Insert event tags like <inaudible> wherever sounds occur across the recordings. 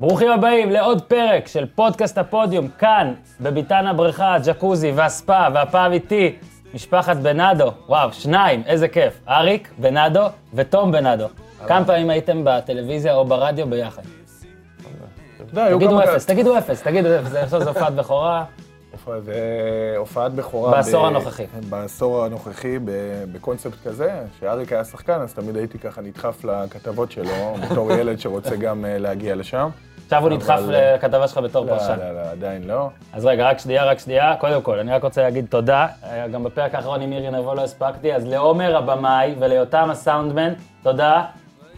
ברוכים הבאים לעוד פרק של פודקאסט הפודיום, כאן, בביתן הבריכה, הג'קוזי והספא, והפעם איתי, משפחת בנאדו. וואו, שניים, איזה כיף. אריק בנאדו ותום בנאדו. כמה פעמים הייתם בטלוויזיה או ברדיו ביחד? תגידו אפס, תגידו אפס, תגידו אפס, חושב שזו הופעת בכורה. זה הופעת בכורה. בעשור הנוכחי. בעשור הנוכחי, בקונספט כזה, שאריק היה שחקן, אז תמיד הייתי ככה נדחף לכתבות שלו, <laughs> בתור ילד שרוצה גם אה, להגיע לשם. עכשיו הוא נדחף לכתבה שלך בתור לא, פרשן. לא, לא, עדיין לא. אז רגע, רק שנייה, רק שנייה. קודם כל, אני רק רוצה להגיד תודה. אה, גם בפרק האחרון עם מירי נבו לא הספקתי, אז לעומר הבמאי וליותם הסאונדמן, תודה.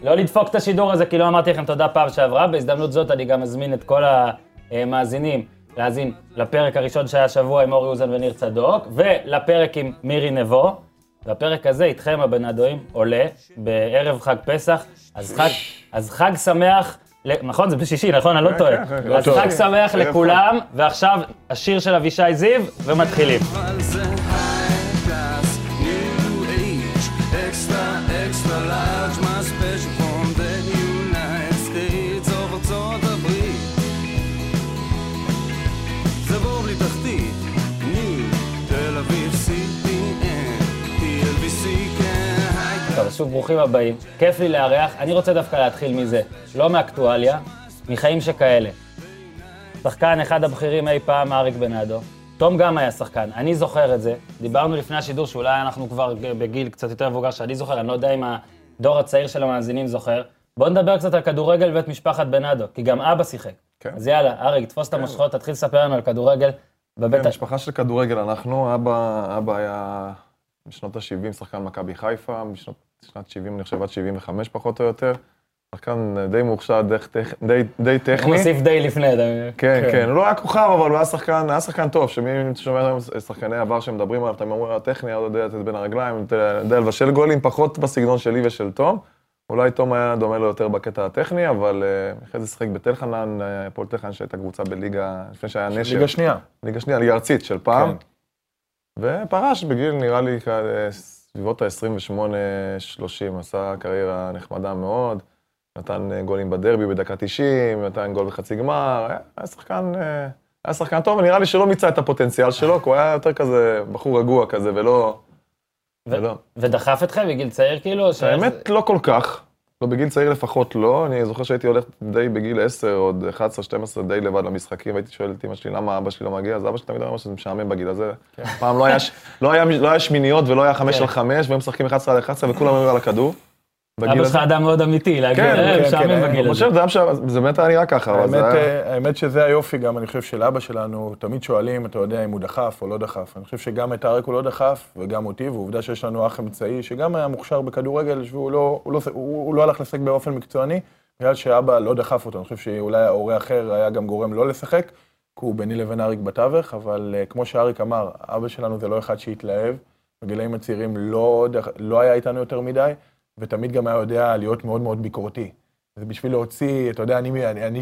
לא לדפוק את השידור הזה, כי לא אמרתי לכם תודה פעם שעברה. בהזדמנות זאת אני גם מזמין את כל המאזינים להאזין לפרק הראשון שהיה השבוע עם אורי אוזן וניר צדוק, ולפרק עם מירי נבו. והפרק הזה, איתכם הבנדואים, עולה בערב חג פסח, אז חג, אז חג שמח, נכון? זה בשישי, נכון? אני לא טועה. כן, לא אז טועה. חג שמח לכולם, ועכשיו השיר של אבישי זיו, ומתחילים. שוב ברוכים הבאים. כיף לי לארח. אני רוצה דווקא להתחיל מזה, לא מאקטואליה, מחיים שכאלה. שחקן אחד הבכירים אי פעם, אריק בנאדו. תום גם היה שחקן, אני זוכר את זה. דיברנו לפני השידור שאולי אנחנו כבר בגיל קצת יותר מבוגר שאני זוכר, אני לא יודע אם הדור הצעיר של המאזינים זוכר. בואו נדבר קצת על כדורגל ואת משפחת בנאדו, כי גם אבא שיחק. כן. אז יאללה, אריק, תפוס את המושכות, תתחיל לספר לנו על כדורגל בבית... כן, משפחה של כדורגל אנחנו, אבא, אבא היה בשנות ה-70 שחקן מכבי חיפה, בשנות שנת 70, אני חושב עד 75 פחות או יותר. שחקן די מוכשר, די, די, די טכני. מוסיף די לפני, אתה מבין? כן, כן. כן, הוא לא היה כוכב, אבל הוא היה שחקן, היה שחקן טוב, שמי שומע היום שחקני עבר שמדברים עליו, אתם אומרים, הטכני, הוא יודע לתת בין הרגליים, יודע- יודע לבשל גולים, פחות בסגנון שלי ושל תום. אולי תום היה דומה לו יותר בקטע הטכני, אבל אה, אחרי זה שיחק בתל חנן, אה, הפועל תל חנן שהייתה קבוצה בליגה, לפני שהיה נשר. ליגה שנייה. ליגה שנייה, ליגה ארצית של פעם. כן. ופרש בגיל, נראה לי, כאלה, סביבות ה-28-30, עשה קריירה נחמדה מאוד, נתן אה, גולים בדרבי בדקה 90, נתן גול בחצי גמר, היה, שחקן... אה, היה שחקן טוב, ונראה לי שלא מיצה את הפוטנציאל שלו, כי הוא היה יותר כזה בחור רגוע כזה, ולא... ולא. ודחף אתכם בגיל צעיר כאילו? או ש- האמת, לא כל כך. לא, בגיל צעיר לפחות לא. אני זוכר שהייתי הולך די בגיל 10, עוד 11-12, די לבד למשחקים, והייתי שואל את אמא שלי, למה אבא שלי לא מגיע? אז אבא שלי תמיד אמר שזה משעמם בגיל הזה. פעם לא היה, לא לא היה שמיניות ולא היה 5 כן. על 5, והם משחקים 11 על 11 וכולם היו על הכדור. אבא שלך. אדם מאוד אמיתי, להגיד, כן, אה, כן, כן, אני. חושב, זה באמת היה נראה ככה, אבל האמת, זה היה... אה, האמת שזה היופי גם, אני חושב, של אבא שלנו, תמיד שואלים, אתה יודע, אם הוא דחף או לא דחף. אני חושב שגם את אריק הוא לא דחף, וגם אותי, ועובדה שיש לנו אח אמצעי, שגם היה מוכשר בכדורגל, והוא לא, לא, לא הלך לשחק באופן מקצועני, בגלל שאבא לא דחף אותו. אני חושב שאולי ההורה אחר היה גם גורם לא לשחק, כי הוא ביני לבין אריק בתווך, אבל אה, כמו שאריק אמר, אבא שלנו זה לא אחד שהתלהב, בגילאים הצעירים לא, לא היה איתנו יותר מדי, ותמיד גם היה יודע להיות מאוד מאוד ביקורתי. זה בשביל להוציא, אתה יודע, אני, אני, אני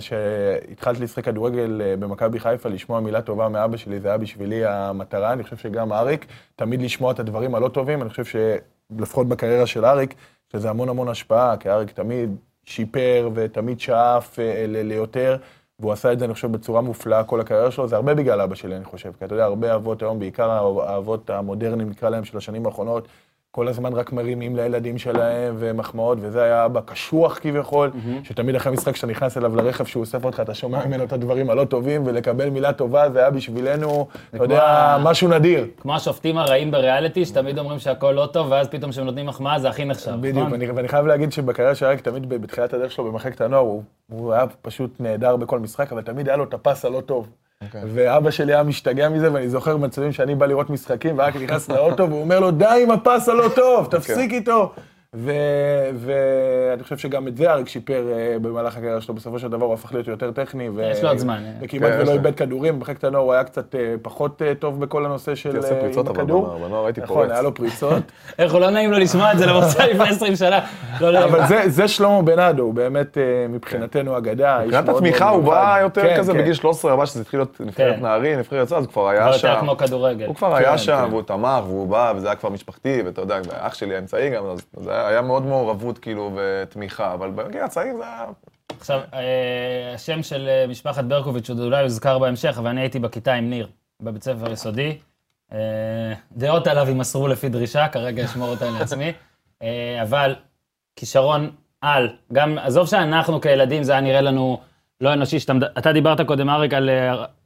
שהתחלתי לשחק כדורגל אה, במכבי חיפה, לשמוע מילה טובה מאבא שלי, זה היה בשבילי המטרה. אני חושב שגם אריק, תמיד לשמוע את הדברים הלא טובים, אני חושב שלפחות בקריירה של אריק, שזה המון המון השפעה, כי אריק תמיד שיפר ותמיד שאף אה, ליותר, והוא עשה את זה, אני חושב, בצורה מופלאה כל הקריירה שלו. זה הרבה בגלל אבא שלי, אני חושב. כי אתה יודע, הרבה אבות היום, בעיקר האבות המודרניים, נקרא להם, של השנים האחרונות, כל הזמן רק מרימים לילדים שלהם ומחמאות, וזה היה אבא קשוח כביכול, שתמיד אחרי משחק שאתה נכנס אליו לרכב, שהוא אוסף אותך, אתה שומע ממנו את הדברים הלא טובים, ולקבל מילה טובה, זה היה בשבילנו, אתה יודע, ה- משהו נדיר. כמו השופטים הרעים בריאליטי, שתמיד אומרים שהכל לא טוב, ואז פתאום כשהם נותנים מחמאה זה הכי נחשב. בדיוק, נכון? ואני, ואני חייב להגיד שבקריירה של אריק, תמיד בתחילת הדרך שלו במחלקת הנוער, הוא, הוא היה פשוט נהדר בכל משחק, אבל תמיד היה לו את הפס הלא טוב. אוקיי. ואבא שלי היה משתגע מזה, ואני זוכר מצבים שאני בא לראות משחקים, ורק נכנס לאוטו, והוא אומר לו, די עם הפס הלא טוב, תפסיק איתו. ואני חושב שגם את זה אריק שיפר אה, במהלך הקריירה שלו, בסופו של דבר הוא הפך להיות יותר טכני. יש לו עוד זמן, אה. וכמעט כן, ולא לו. איבד כדורים, במחלקת הנוער הוא היה קצת אה, פחות טוב בכל הנושא של הייתי עושה פריצות, עם אבל הכדור. בנוער, הייתי נכון, פורץ. היה לו פריצות. <laughs> איך הוא לא נעים לו לשמוע את זה למרות לפני 20 שנה. <laughs> לא נעים. אבל זה, שלמה בנאדו, הוא באמת מבחינתנו אגדה. איש מבחינת התמיכה הוא. בא יותר כן, כזה כן. בגיל 13, אבל שזה התחיל להיות נבחרת כן. נערים, נבחרת צד, אז הוא כבר היה שם. הוא כבר כן, היה שם, כן. והוא תמך, והוא בא, וזה היה כבר משפחתי, ואתה יודע, אח שלי האמצעי גם, אז זה היה היה מאוד מעורבות כאילו ותמיכה, אבל בגיל הצעיר זה היה עכשיו, אה, השם של אה, משפחת ברקוביץ' עוד אולי יוזכר בהמשך, אבל אני הייתי בכיתה עם ניר, בבית ספר יסודי. אה, דעות עליו יימסרו לפי דרישה, כרגע אשמור אותן <laughs> לעצמי. אבל כישרון על, גם, עזוב שאנחנו כילדים, זה היה נראה לנו לא אנושי, שאתה, אתה דיברת קודם, אריק, על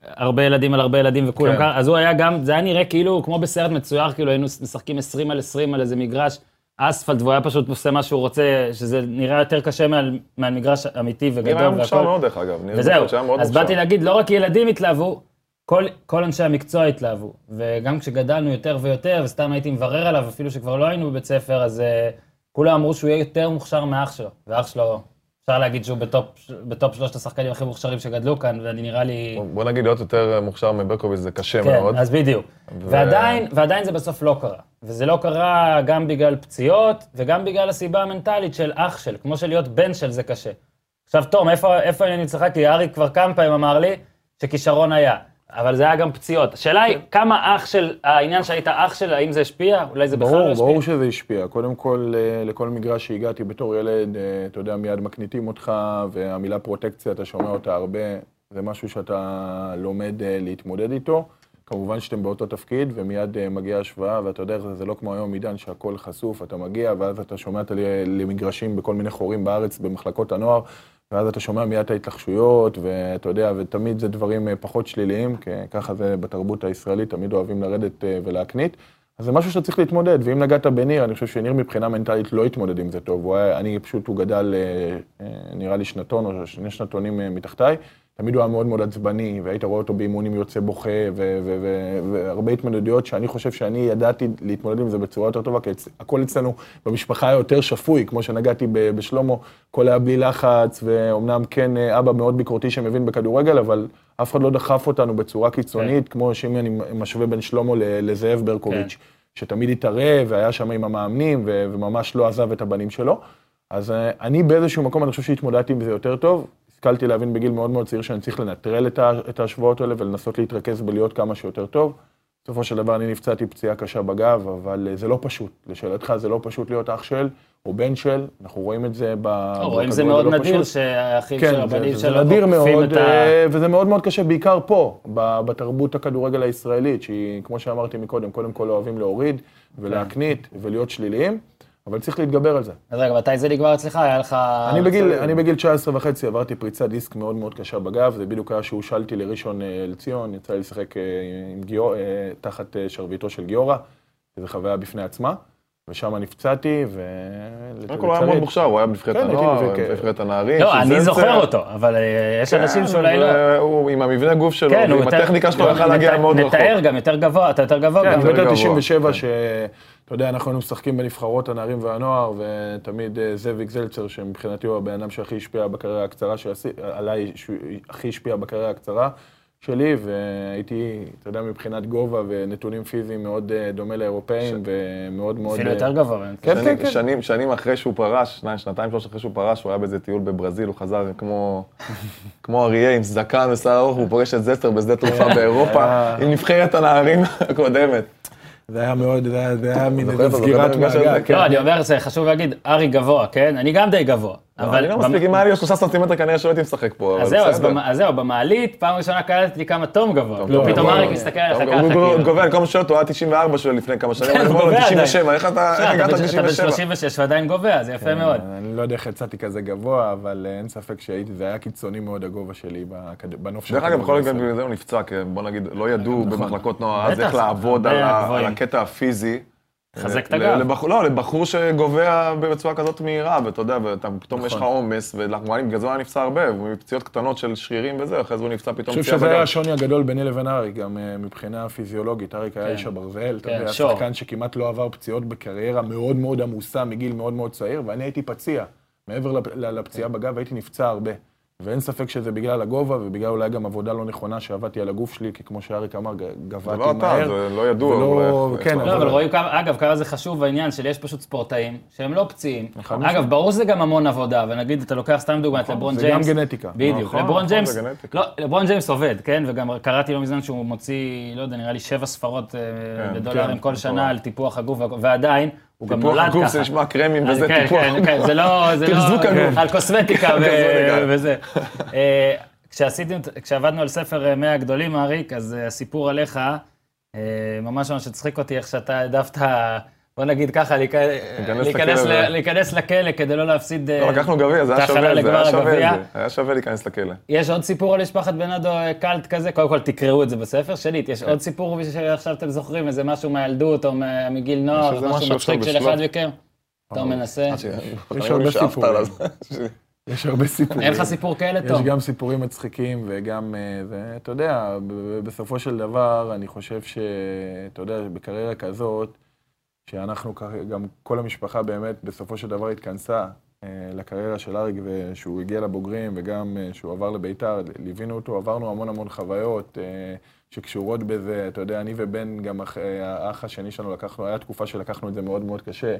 הרבה ילדים על הרבה ילדים וכולם כן. ככה, אז הוא היה גם, זה היה נראה כאילו, כמו בסרט מצויר, כאילו היינו משחקים 20 על 20 על איזה מגרש אספלט, והוא היה פשוט עושה מה שהוא רוצה, שזה נראה יותר קשה מעל, מעל מגרש אמיתי וגדול ניר היה מוכשר והכל. מאוד, דרך אגב. ניר וזהו, אז מוכשר. באתי להגיד, לא רק ילדים התלהבו, כל, כל אנשי המקצוע התלהבו. וגם כשגדלנו יותר ויותר, וסתם הייתי מברר עליו, אפילו שכבר לא היינו בבית ספר, אז אה, כולם אמרו שהוא יהיה יותר מוכשר מאח שלו. ואח שלו, אפשר להגיד שהוא ב top, ב top שלושת השחקנים הכי מוכשרים שגדלו כאן, ואני נראה לי... בוא- נגיד, להיות יותר מוכשר מברקוביץ' זה קשה כן, מאוד. אז בדיוק. ו- ועדיין, ועדיין זה בסוף לא קרה. וזה לא קרה גם בגלל פציעות, וגם בגלל הסיבה המנטלית של אח של, כמו שלהיות בן של זה קשה. עכשיו, תום, איפה, איפה אני אצלך? כי אריק כבר כמה פעמים אמר לי שכישרון היה, אבל זה היה גם פציעות. השאלה היא, כמה אח של, העניין שהיית אח של, האם זה השפיע? אולי זה בכלל לא ברור, השפיע? ברור שזה השפיע. קודם כל, אה, לכל מגרש שהגעתי בתור ילד, אה, אתה יודע, מיד מקניטים אותך, והמילה פרוטקציה, אתה שומע אותה הרבה, זה משהו שאתה לומד אה, להתמודד איתו. כמובן שאתם באותו תפקיד, ומיד מגיעה השוואה, ואתה יודע, זה, זה לא כמו היום עידן שהכל חשוף, אתה מגיע, ואז אתה שומע את למגרשים בכל מיני חורים בארץ, במחלקות הנוער, ואז אתה שומע מיד את ההתלחשויות, ואתה יודע, ותמיד זה דברים אה, פחות שליליים, כי ככה זה בתרבות הישראלית, תמיד אוהבים לרדת אה, ולהקנית. אז זה משהו שאתה צריך להתמודד, ואם נגעת בניר, אני חושב שניר מבחינה מנטלית לא התמודד עם זה טוב. הוא היה, אני פשוט, הוא גדל, אה, אה, נראה לי שנתון או שני שנתונים מתחתיי. תמיד הוא היה מאוד מאוד עצבני, והיית רואה אותו באימונים יוצא בוכה, והרבה התמודדויות שאני חושב שאני ידעתי להתמודד עם זה בצורה יותר טובה, כי הכל אצלנו במשפחה היה יותר שפוי, כמו שנגעתי ב- בשלמה, הכל היה בלי לחץ, ואומנם כן אה, אבא מאוד ביקורתי שמבין בכדורגל, אבל אף אחד לא דחף אותנו בצורה קיצונית, כמו שאם אני משווה בין ל- לזאב ברקוביץ'. כן. שתמיד התערב והיה שם עם המאמנים וממש לא עזב את הבנים שלו. אז אה, אני באיזשהו מקום, אני חושב שהתמודדתי עם זה יותר טוב. השכלתי להבין בגיל מאוד מאוד צעיר שאני צריך לנטרל את, את ההשוואות האלה ולנסות להתרכז בלהיות כמה שיותר טוב. בסופו של דבר אני נפצעתי פציעה קשה בגב, אבל אה, זה לא פשוט. לשאלתך, זה לא פשוט להיות אח של או בן של, אנחנו רואים את זה ב... לא, רואים זה בכדורגל מאוד לא נדיר פשוט. שהאחים כן, של זה, הבנים זה שלו נדיר עוקפים מאוד, את ה... אה, וזה מאוד מאוד קשה, בעיקר פה, בתרבות הכדורגל הישראלית, שהיא, כמו שאמרתי מקודם, קודם כל אוהבים להוריד ולהקנית ולהיות שליליים, אבל צריך להתגבר על זה. אז רגע, מתי זה נגמר אצלך? היה לך... אני בגיל, אני בגיל 19 וחצי עברתי פריצת דיסק מאוד מאוד קשה בגב, זה בדיוק היה שהושלתי לראשון אה, לציון, יצא לי לשחק אה, עם גיור, אה, תחת שרביטו של גיורא, זו חוויה בפני עצמה, ושם נפצעתי, ו... קודם כל הוא היה מאוד מוכשר, הוא היה בנבחרת כן, הנוער, בנבחרת- הנערים. לא, אני. זוכר אותו, אבל יש אנשים שאולי לא. הוא עם המבנה גוף שלו, כן, הוא ועם. הטכניקה שלו, יכל נת- להגיע מאוד רחוק. נתאר גם יותר גבוה, אתה יותר גבוה כן, גם. אני מטר גבוה, 97, כן. שאתה יודע, אנחנו היינו משחקים בנבחרות הנערים והנוער, ותמיד אה, זאביק זלצר, שמבחינתי הוא הבן אדם שהכי השפיע בקריירה הקצרה שעשי, עליי, הכי השפיע בקריירה הקצרה שלי, והייתי, אתה יודע, מבחינת גובה ונתונים פיזיים מאוד אה, דומה לאירופאים, ומאוד מאוד... אפילו אה, יותר גבוה. כן, שנים- כן, כן. שנים, שנים אחרי שהוא פרש, שניים, שנתיים, שלוש אחרי שהוא פרש, הוא היה באיזה טיול בברזיל, הוא חזר כמו, כמו אריה עם זקן ושיער ארוך, הוא פוגש את זסטר בשדה תעופה <laughs> באירופה, עם נבחרת הנערים הקודמת. זה היה מאוד, זה היה- מין איזה סגירת? מעגל. כן. לא, אני אומר, זה חשוב להגיד, ארי גבוה, כן? אני גם די גבוה. אבל אני לא מספיק, אם היה לי שלושה סנטימטר כנראה שלא הייתי משחק פה, אז זהו, אז זהו, במעלית, פעם ראשונה קלטתי כמה תום גבוה. גבוה. פתאום. אריק מסתכל עליך הוא- ככה, הוא כאילו. גובה, אני כל אותו, הוא היה 94 שלו לפני כמה שנים, כן, הוא גובה עדיין. 97, איך אתה הגעת בן- אתה בן ל-97? 36 ועדיין גובה, זה יפה מאוד. אני לא יודע איך יצאתי כזה גבוה, אבל אה, אין ספק שהייתי, זה היה קיצוני מאוד הגובה שלי בנוף של דרך אגב, בכל מקרה בגלל זה הוא נפצע, כי בוא נגיד, לא ידעו במחלקות נוער אז נכון. איך לעבוד על. על הקטע הפיזי. לחזק את הגב. לבחור- לא, לבחור שגובע בצורה כזאת מהירה, ואתה יודע, ופתאום יש לך נכון. עומס, ולחמואלים בגלל זה הוא היה נפצע הרבה, מפציעות קטנות של שרירים וזה, אחרי זה הוא נפצע אני פתאום חושב פציעה שזה היה. השוני הגדול ביני לבין אריק, גם אה, מבחינה פיזיולוגית. אריק היה כן. איש הברזל, אתה כן, יודע, שור. שחקן שכמעט לא עבר פציעות בקריירה מאוד מאוד עמוסה מגיל מאוד מאוד צעיר, ואני הייתי פציע. מעבר לפציעה בגב, הייתי נפצע הרבה. ואין ספק שזה בגלל הגובה, ובגלל אולי גם עבודה לא נכונה שעבדתי על הגוף שלי, כי כמו שאריק אמר, גבהתי דבר אתה, מהר. זה לא ידוע. ולא- אבל- כן, לא, אבל רואים כמה, אגב, כמה זה חשוב העניין של יש פשוט ספורטאים שהם לא פציעים. נכון. אגב, ברור שזה גם המון עבודה, ונגיד, אתה לוקח סתם דוגמא את לברון זה ג'יימס. גם גנטיקה. בדיוק, נכון, לברון נכון, ג'יימס, זה. לא, לברון ג'יימס עובד, כן? וגם קראתי לא מזמן שהוא מוציא, לא יודע, נראה לי שבע ספרות אה, כן, בדולרים כן, כל. שנה על טיפוח הגוף, ועדיין, הוא גם טיפוח נולד הגוף ככה. זה נשמע קרמים אז וזה כן, טיפוח. כן, כן, זה לא, זה לא, הגוף. על קוסמטיקה. <laughs> וזה. אה, כשעבדנו על ספר אה, 100 הגדולים, אריק, אז אה, הסיפור עליך, אה, ממש ממש הצחיק אותי איך שאתה העדפת, בוא נגיד ככה, להיכ- להיכנס לכלא כדי לא להפסיד אה, לא, לקחנו גביע, זה היה שווה את זה, היה שווה. את זה. היה שווה להיכנס לכלא. יש עוד סיפור על משפחת בנאדו אה, קאלט כזה? קודם כל תקראו את זה בספר. שנית, יש עוד סיפור שעכשיו אתם זוכרים, איזה משהו מהילדות או מגיל נוער, משהו מצחיק של אחד. מכם? אתה מנסה? ש- יש הרבה סיפורים. <laughs> יש הרבה סיפורים. אין לך סיפור כאלה יש טוב? גם סיפורים מצחיקים וגם, אה, אתה יודע, בסופו של דבר, אני חושב שאתה יודע, בקריירה כזאת, שאנחנו, ככה- גם כל המשפחה באמת בסופו של דבר התכנסה אה, לקריירה של אריק, ושהוא הגיע לבוגרים, וגם אה, שהוא עבר לביתר, ליווינו אותו, עברנו המון המון חוויות אה, שקשורות בזה. אתה יודע, אני ובן, גם אה, האח השני שלנו לקחנו, היה תקופה שלקחנו את זה מאוד מאוד קשה.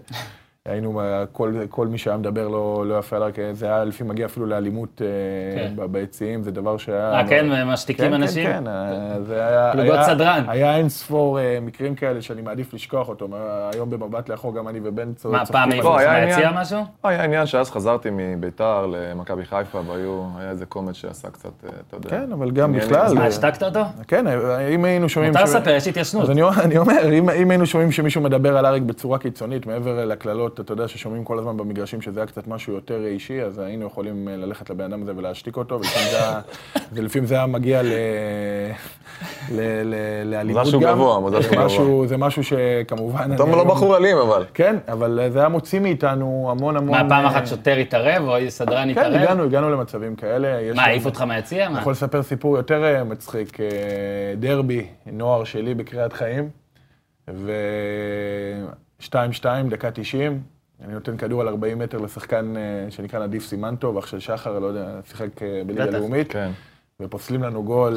היינו, אה, כל, כל מי שהיה מדבר לא, לא יפה עליו, זה היה לפעמים מגיע אפילו לאלימות אה, כן. ביציעים, זה דבר שהיה... אה, כן? משתיקים אנשים? כן, כן, אה, זה היה... פלוגות היה- סדרן. היה אין ספור מקרים כאלה שאני מעדיף לשכוח אותו. מה, היום במבט לאחור גם אני ובן צו- מה, פעם העיפו זה. אותך היה מהיציע. משהו? לא, היה עניין שאז חזרתי מביתר למכבי חיפה, והיו, היה איזה קומץ שעשה קצת, אתה יודע. כן, אבל גם. בכלל... מה, השתקת אותו? כן, אם היינו שומעים... מותר לספר, יש התיישנות. אז אני, אומר, אם היינו שומעים שמישהו מדבר על אריק בצורה קיצונית, מעבר לקללות, אתה יודע, ששומעים כל הזמן במגרשים שזה היה קצת משהו יותר אישי, אז היינו יכולים אה, ללכת לבן אדם הזה ולהשתיק אותו, ולפעמים זה היה, <laughs> ולפעמים זה היה מגיע ל, ל, ל, לאלימות גם. שהוא גבוה, מזל שהוא משהו- גבוה. זה משהו שכמובן... אתה לא בחור אלים, אבל. כן, אבל זה היה מוציא מאיתנו המון המון... מה, פעם אה, אחת שוטר התערב או סדרן כן, התערב? הגענו, הגענו למצבים כאלה. יש מה, העיף אותך מהיציע? אני? יכול לספר סיפור יותר אה, מצחיק. אה, דרבי, נוער שלי בקריית חיים, ו-2-2, דקה 90. אני נותן כדור על 40 מטר לשחקן אה, שנקרא נדיף סימנטוב, אח של שחר, לא יודע, שיחק אה, בליגה. לאומית, כן. ופוסלים לנו גול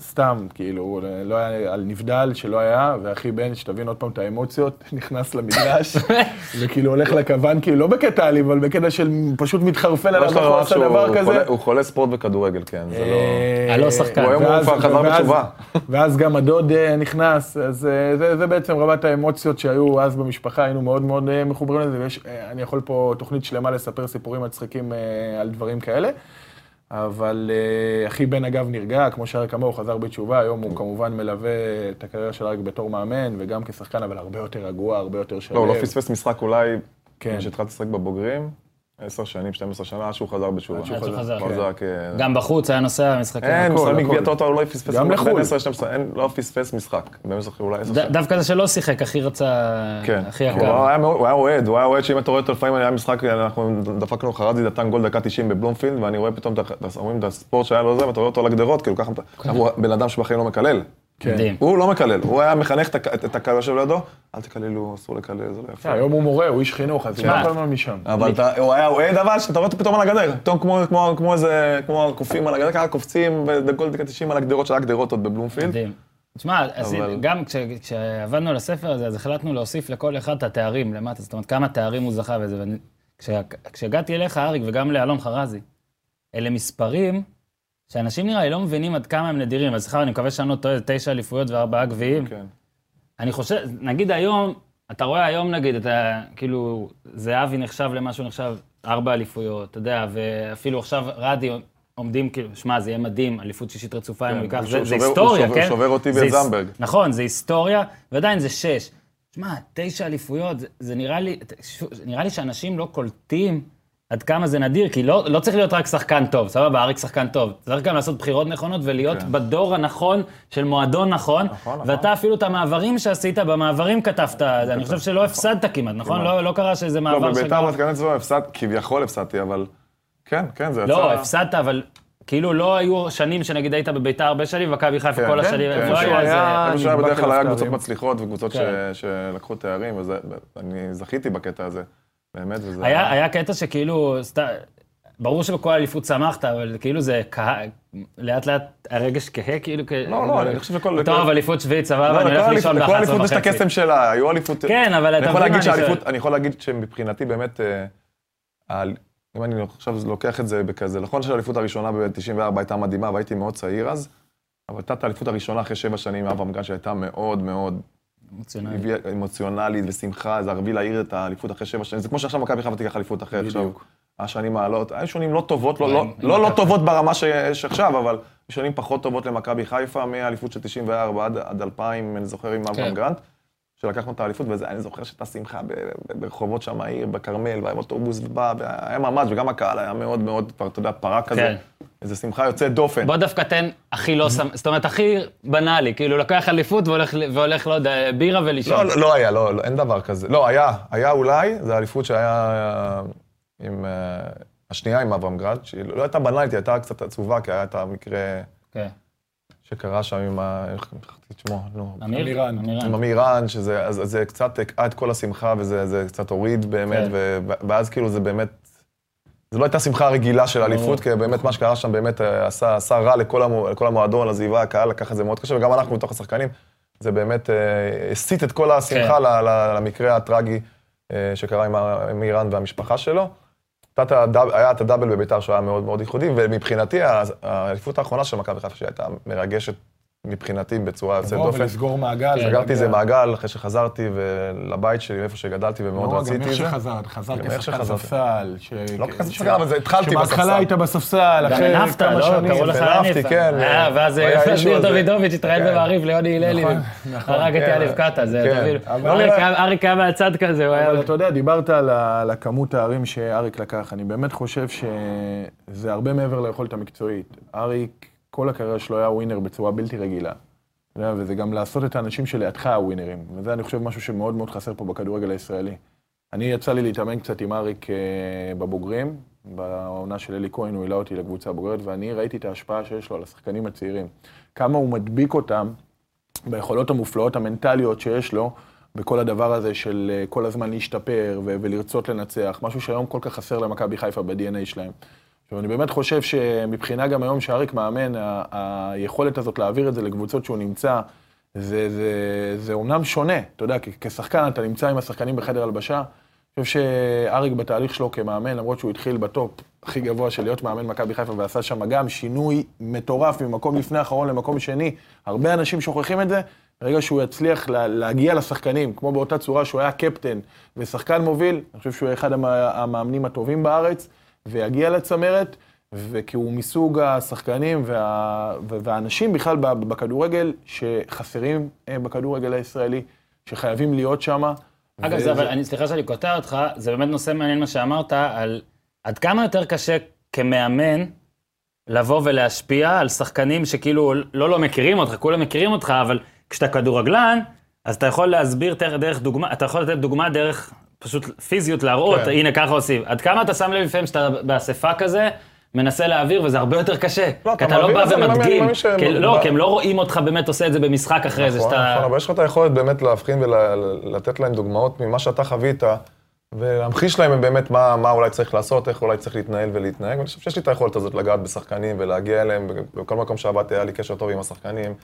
סתם, כאילו, לא היה, על נבדל שלא היה, ואחי בן, שתבין עוד פעם את האמוציות, <laughs> נכנס למגרש, <laughs> וכאילו הולך לכוון, כאילו, לא בקטע אלים, אבל בקטע של פשוט מתחרפן על יש המוח, לו הוא עשה דבר כזה. הוא חולה ספורט בכדורגל, כן, זה לא... אה, הלא שחקן. הוא היום כבר חזר בתשובה. <laughs> ואז גם הדוד נכנס, אז אה, זה, זה בעצם רמת האמוציות שהיו אז במשפחה, היינו מאוד מאוד אה, מחוברים לזה, ויש, אה, אני יכול פה תוכנית שלמה לספר סיפורים מצחיקים על דברים כאלה. אבל אה, אחי בן אגב נרגע, כמו שאריק אמר, הוא חזר בתשובה, היום הוא כמובן מלווה את הקריירה של אריק בתור מאמן, וגם כשחקן, אבל הרבה יותר רגוע, הרבה יותר שלו. לא, הוא לא פספס משחק אולי, כן. כשהתחלתי לשחק בבוגרים, 10 שנים, 12 שנה, עד שהוא חזר בתשובה. עד שהוא חזר, כן. זה היה כ- גם בחוץ היה נוסע במשחקים. אין, הכל, משחק הכל. מגביע טוטו הוא לא פספס. גם בין לחו"ל. 10 ל-12, אין, לא פספס משחק. במשחק אולי 10 ד- שנים. דווקא זה שלא שיחק, הכי רצה, כן. הכי יקר. הוא היה אוהד, הוא היה אוהד שאם אתה רואה אותו לפעמים היה משחק, אנחנו דפקנו חרזי נתן גול דקה 90 בבלומפילד, ואני רואה פתאום, אומרים את הספורט שהיה לו זה, ואתה רואה אותו על הגדרות, כאילו ככה, בן אדם שבחיים לא מקלל. כן. מדהים. הוא לא מקלל, הוא היה מחנך את הק- את הקהל יושב לידו, אל תקללו, אסור לקלל, זה לא יפה. היום הוא מורה, הוא איש חינוך, אז הוא תשמע. לא כל הזמן משם. אבל אתה- הוא היה אוהד אבל, שאתה רואה אותו פתאום על הגדר, פתאום כמו- כמו- כמו איזה, כמו הקופים על הגדר, ככה קופצים בגול דקה 90 על הגדרות, שהיה גדרות עוד בבלומפילד. מדהים. תשמע, אבל- גם כש- כשעבדנו על הספר הזה, אז החלטנו להוסיף לכל אחד את התארים למטה, זאת אומרת, כמה תארים הוא זכה כש- כשהגעתי אליך, אריק, וגם לאלון חרזי, אלה מספרים שאנשים נראה לי לא מבינים עד כמה הם נדירים. אז סליחה, אני מקווה שאני לא טועה, זה תשע אליפויות וארבעה גביעים. כן. אני חושב, נגיד היום, אתה רואה היום נגיד, אתה כאילו, זהבי נחשב למה שהוא נחשב, ארבע אליפויות, אתה יודע, ואפילו עכשיו רדי עומדים כאילו, שמע, זה יהיה מדהים, אליפות שישית רצופה אם כן, הוא ייקח, הוא זה, זה היסטוריה, הוא כן? שובר- שובר אותי זה ואת היס- זמברג. נכון, זה היסטוריה, ועדיין זה שש. שמע, תשע אליפויות, זה, זה נראה לי, נראה לי שאנשים לא קולטים עד כמה זה נדיר, כי לא, לא צריך להיות רק שחקן טוב, סבבה, אריק שחקן טוב. צריך גם לעשות בחירות נכונות ולהיות כן. בדור הנכון של מועדון נכון, נכון, נכון. ואתה אפילו את המעברים שעשית, במעברים כתבת, אז אני חושב שלא הפסדת כמעט, נכון? כמעט. לא, לא קרה שזה לא, מעבר בביתר מתכוון צבא הפסד, כביכול הפסדתי, אבל כן, כן, זה יצא... לא, הפסדת, אבל כאילו לא היו שנים שנגיד היית בביתר הרבה שנים, ומכבי חיפה כן, כל כן, השנים, כן, לא היה איזה... איפה שהיה בדרך כלל היה קבוצות תארים. מצליחות וקבוצות ש- כן. שלקחו תארים, ואני זכיתי בקטע הזה, באמת, וזה... היה, היה קטע שכאילו, סת... ברור שבכל אליפות שמחת, אבל כאילו זה כה... לאט לאט הרגש כהה, כאילו כ... לא, לא, אני חושב שכל... טוב, אליפות שביעית, סבבה, לא, אני הולך לכל לישון אליפות- לכל ב-11 אליפות יש את וחצי. הקסם שלה, היו אליפות... כן, אבל אתה מבין מה אני שואל. אני יכול להגיד שמבחינתי באמת, אה, אם אני עכשיו לוקח את זה בכזה, נכון שהאליפות הראשונה ב-94 הייתה מדהימה והייתי מאוד צעיר אז, אבל הייתה את האליפות הראשונה אחרי שבע שנים מאברהם גן שהייתה מאוד מאוד אמוציונלי. הביא אמוציונלית ושמחה, זה הרביעי להעיר את האליפות אחרי שבע שנים. זה כמו שעכשיו מכבי חיפה תיקח אליפות אחרי עכשיו. בדיוק. השנים העלות, היו שנים לא טובות, לא, לא, לא, לא. טובות ברמה שיש עכשיו, אבל שנים פחות טובות למכבי חיפה, מהאליפות של 94 עד, עד 2000, אני זוכר עם אברהם כן. גרנט, שלקחנו את האליפות, ואני זוכר שהייתה שמחה ברחובות שם העיר, בכרמל, והיה אוטובוס בא, והיה ממש, וגם הקהל היה מאוד מאוד, כבר, אתה יודע, פרה כזה. איזו שמחה יוצאת דופן. בוא דווקא תן הכי לא שם, זאת אומרת, הכי בנאלי, כאילו, לוקח אליפות והולך, והולך, לא יודע, בירה ולישון. לא, לא, לא היה, לא, לא, אין דבר כזה. לא, היה, היה אולי, זו האליפות שהיה אה, עם, אה, השנייה עם אברהם גרנט, שהיא לא הייתה בנאלית, היא הייתה קצת עצובה, כי היה את המקרה כן. שקרה שם עם ה... איך את שמו, נו. אמיר? אמירן. אמירן. עם אמירן, שזה אז, אז זה קצת הקעה את כל השמחה, וזה זה קצת הוריד באמת, כן. ו, ואז כאילו זה באמת... זו לא הייתה שמחה רגילה של אליפות, כי באמת מה שקרה שם באמת אה, עשה, עשה רע לכל, המו, לכל המועדון, לסביבה, הקהל לקח את זה מאוד קשה, וגם אנחנו בתוך השחקנים, זה באמת אה, הסיט את כל השמחה כן. למקרה הטרגי אה, שקרה עם, עם איראן והמשפחה שלו. היה את הדאבל בביתר שהוא היה מאוד מאוד ייחודי, ומבחינתי האליפות האחרונה של מכבי חיפה שהייתה מרגשת מבחינתי בצורה יוצאת לבוא דופן. ולסגור מעגל. כן. סגרתי איזה מעגל אחרי שחזרתי ולבית שלי, איפה שגדלתי ומאוד לא, רציתי את זה. שחזרת, חזרת גם איך כשחקן שחזרתי. ספסל. ש- לא ש- כזה ש- שחקן, אבל זה- התחלתי בספסל. שבהתחלה היית בספסל, אחרי כמה לא? שנים. קראו לך יניב. כן, אה, ואז היה ניר. דוידוביץ' התראיין כן. במעריב ליוני הללי, נכון, נכון. הרג את כן. יאליב קאטה, זה. אבל- אריק לא היה- מהצד כזה, הוא היה... אבל אתה יודע, דיברת על הכמות הערים שאריק לקח. אני באמת חושב שזה הרבה מעבר ליכולת המקצועית. אריק, כל הקריירה שלו היה ווינר בצורה בלתי רגילה. וזה גם לעשות את האנשים שלידך הווינרים. וזה, אני חושב, משהו שמאוד מאוד חסר פה בכדורגל הישראלי. אני יצא לי להתאמן קצת עם אריק אה, בבוגרים, בעונה של אלי כהן, הוא העלה אותי לקבוצה הבוגרת, ואני ראיתי את ההשפעה שיש לו על השחקנים הצעירים. כמה הוא מדביק אותם ביכולות המופלאות המנטליות שיש לו, בכל הדבר הזה של אה, כל הזמן להשתפר ולרצות לנצח, משהו שהיום כל כך חסר למכבי חיפה ב-DNA שלהם. עכשיו, אני באמת חושב שמבחינה גם היום שאריק מאמן, היכולת הזאת להעביר את זה לקבוצות שהוא נמצא, זה, זה, זה אומנם שונה, אתה יודע, כ- כשחקן אתה נמצא עם השחקנים בחדר הלבשה. אני חושב שאריק בתהליך שלו כמאמן, למרות שהוא התחיל בטופ הכי גבוה של להיות מאמן מכבי חיפה ועשה שם גם שינוי מטורף ממקום לפני האחרון למקום שני, הרבה אנשים שוכחים את זה, ברגע שהוא יצליח לה, להגיע לשחקנים, כמו באותה צורה שהוא היה קפטן ושחקן מוביל, אני חושב שהוא אחד המ- המאמנים הטובים בארץ, ויגיע לצמרת, וכי הוא מסוג השחקנים וה, ו- והאנשים בכלל בכדורגל שחסרים אה, בכדורגל הישראלי, שחייבים להיות שם. אגב, זה, אבל אני, סליחה שאני קוטע אותך, זה באמת נושא מעניין מה שאמרת, על עד כמה יותר קשה כמאמן לבוא ולהשפיע על שחקנים שכאילו לא לא מכירים אותך, כולם מכירים אותך, אבל כשאתה כדורגלן, אז אתה יכול להסביר דרך דוגמה, אתה יכול לתת דוגמה דרך פשוט פיזיות להראות, כן. הנה ככה עושים. עד כמה אתה שם לב לפעמים שאתה באספה כזה, מנסה להעביר, וזה הרבה יותר קשה. לא, כי אתה לא בא ומדגים. לא, כי הם לא רואים אותך באמת עושה את זה במשחק אחרי זה, נכון, שאתה... נכון, אבל יש לך את היכולת באמת להבחין ולתת להם דוגמאות ממה שאתה חווית, ולהמחיש להם באמת מה, מה אולי צריך לעשות, איך אולי צריך להתנהל ולהתנהג, ואני חושב שיש לי את היכולת הזאת לגעת בשחקנים ולהגיע אליהם, בכל מקום שעבדתי היה לי קשר טוב עם השחקנים.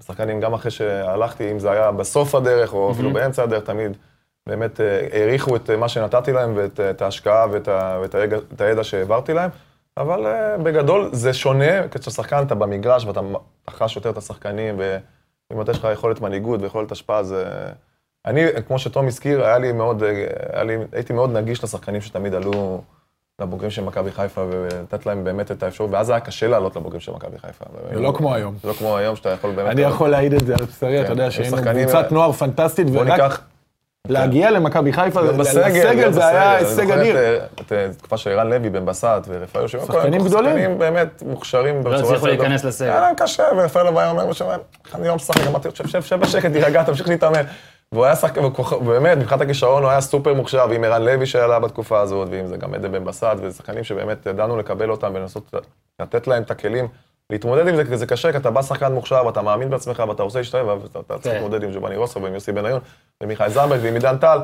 השחקנים, גם אחרי שהלכתי, אם זה היה בסוף הדרך או אפילו באמצע הדרך, תמיד באמת אה, העריכו את אה, מה שנתתי להם ואת אה, ההשקעה ואת, ה, ואת הידע, הידע שהעברתי להם. אבל בגדול זה שונה, כשאתה שחקן אתה במגרש ואתה אתה חש יותר את השחקנים, ואם יש לך יכולת מנהיגות ויכולת השפעה, זה... אני, כמו שתום הזכיר, היה לי מאוד, היה לי, הייתי מאוד נגיש לשחקנים שתמיד עלו לבוגרים של מכבי חיפה, ולתת להם באמת את האפשרות, ואז היה קשה לעלות לבוגרים של מכבי חיפה. זה לא כמו היום. זה לא כמו היום, שאתה יכול באמת... אני יכול להעיד את זה על בשרי, אתה יודע כן, שהיינו קבוצת נוער פנטסטית, ורק. להגיע למכבי חיפה, לסגל זה היה. הישג אני אדיר. זוכר את, את, את תקופה של ערן לוי, בן בסט ורפאל יושב. שחקנים גדולים. שחקנים באמת מוכשרים בצורה... הצליחו יוצאת דופן. להיכנס לסגל. היה להם קשה, ורפאל לבוא אומר אני לא משחק, אמרתי לו, שב, שב, שב בשקט, תירגע, תמשיך להתאמן. והוא היה שחקן, באמת, מבחינת הכישרון הוא היה סופר מוכשר, ועם ערן לוי שעלה בתקופה הזאת, ועם זה גם עדן בן בסט, וזה שחקנים שבאמת ידענו לקבל אותם ולנסות לתת להם את הכלים. להתמודד עם זה, כי זה קשה, כי אתה בא שחקן מוכשר, ואתה מאמין בעצמך, ואתה רוצה להשתלב, ואתה אתה צריך כן. להתמודד עם ג'ובאני רוסו, ועם יוסי בניון, ומיכאל זמבק, ועם עידן טל,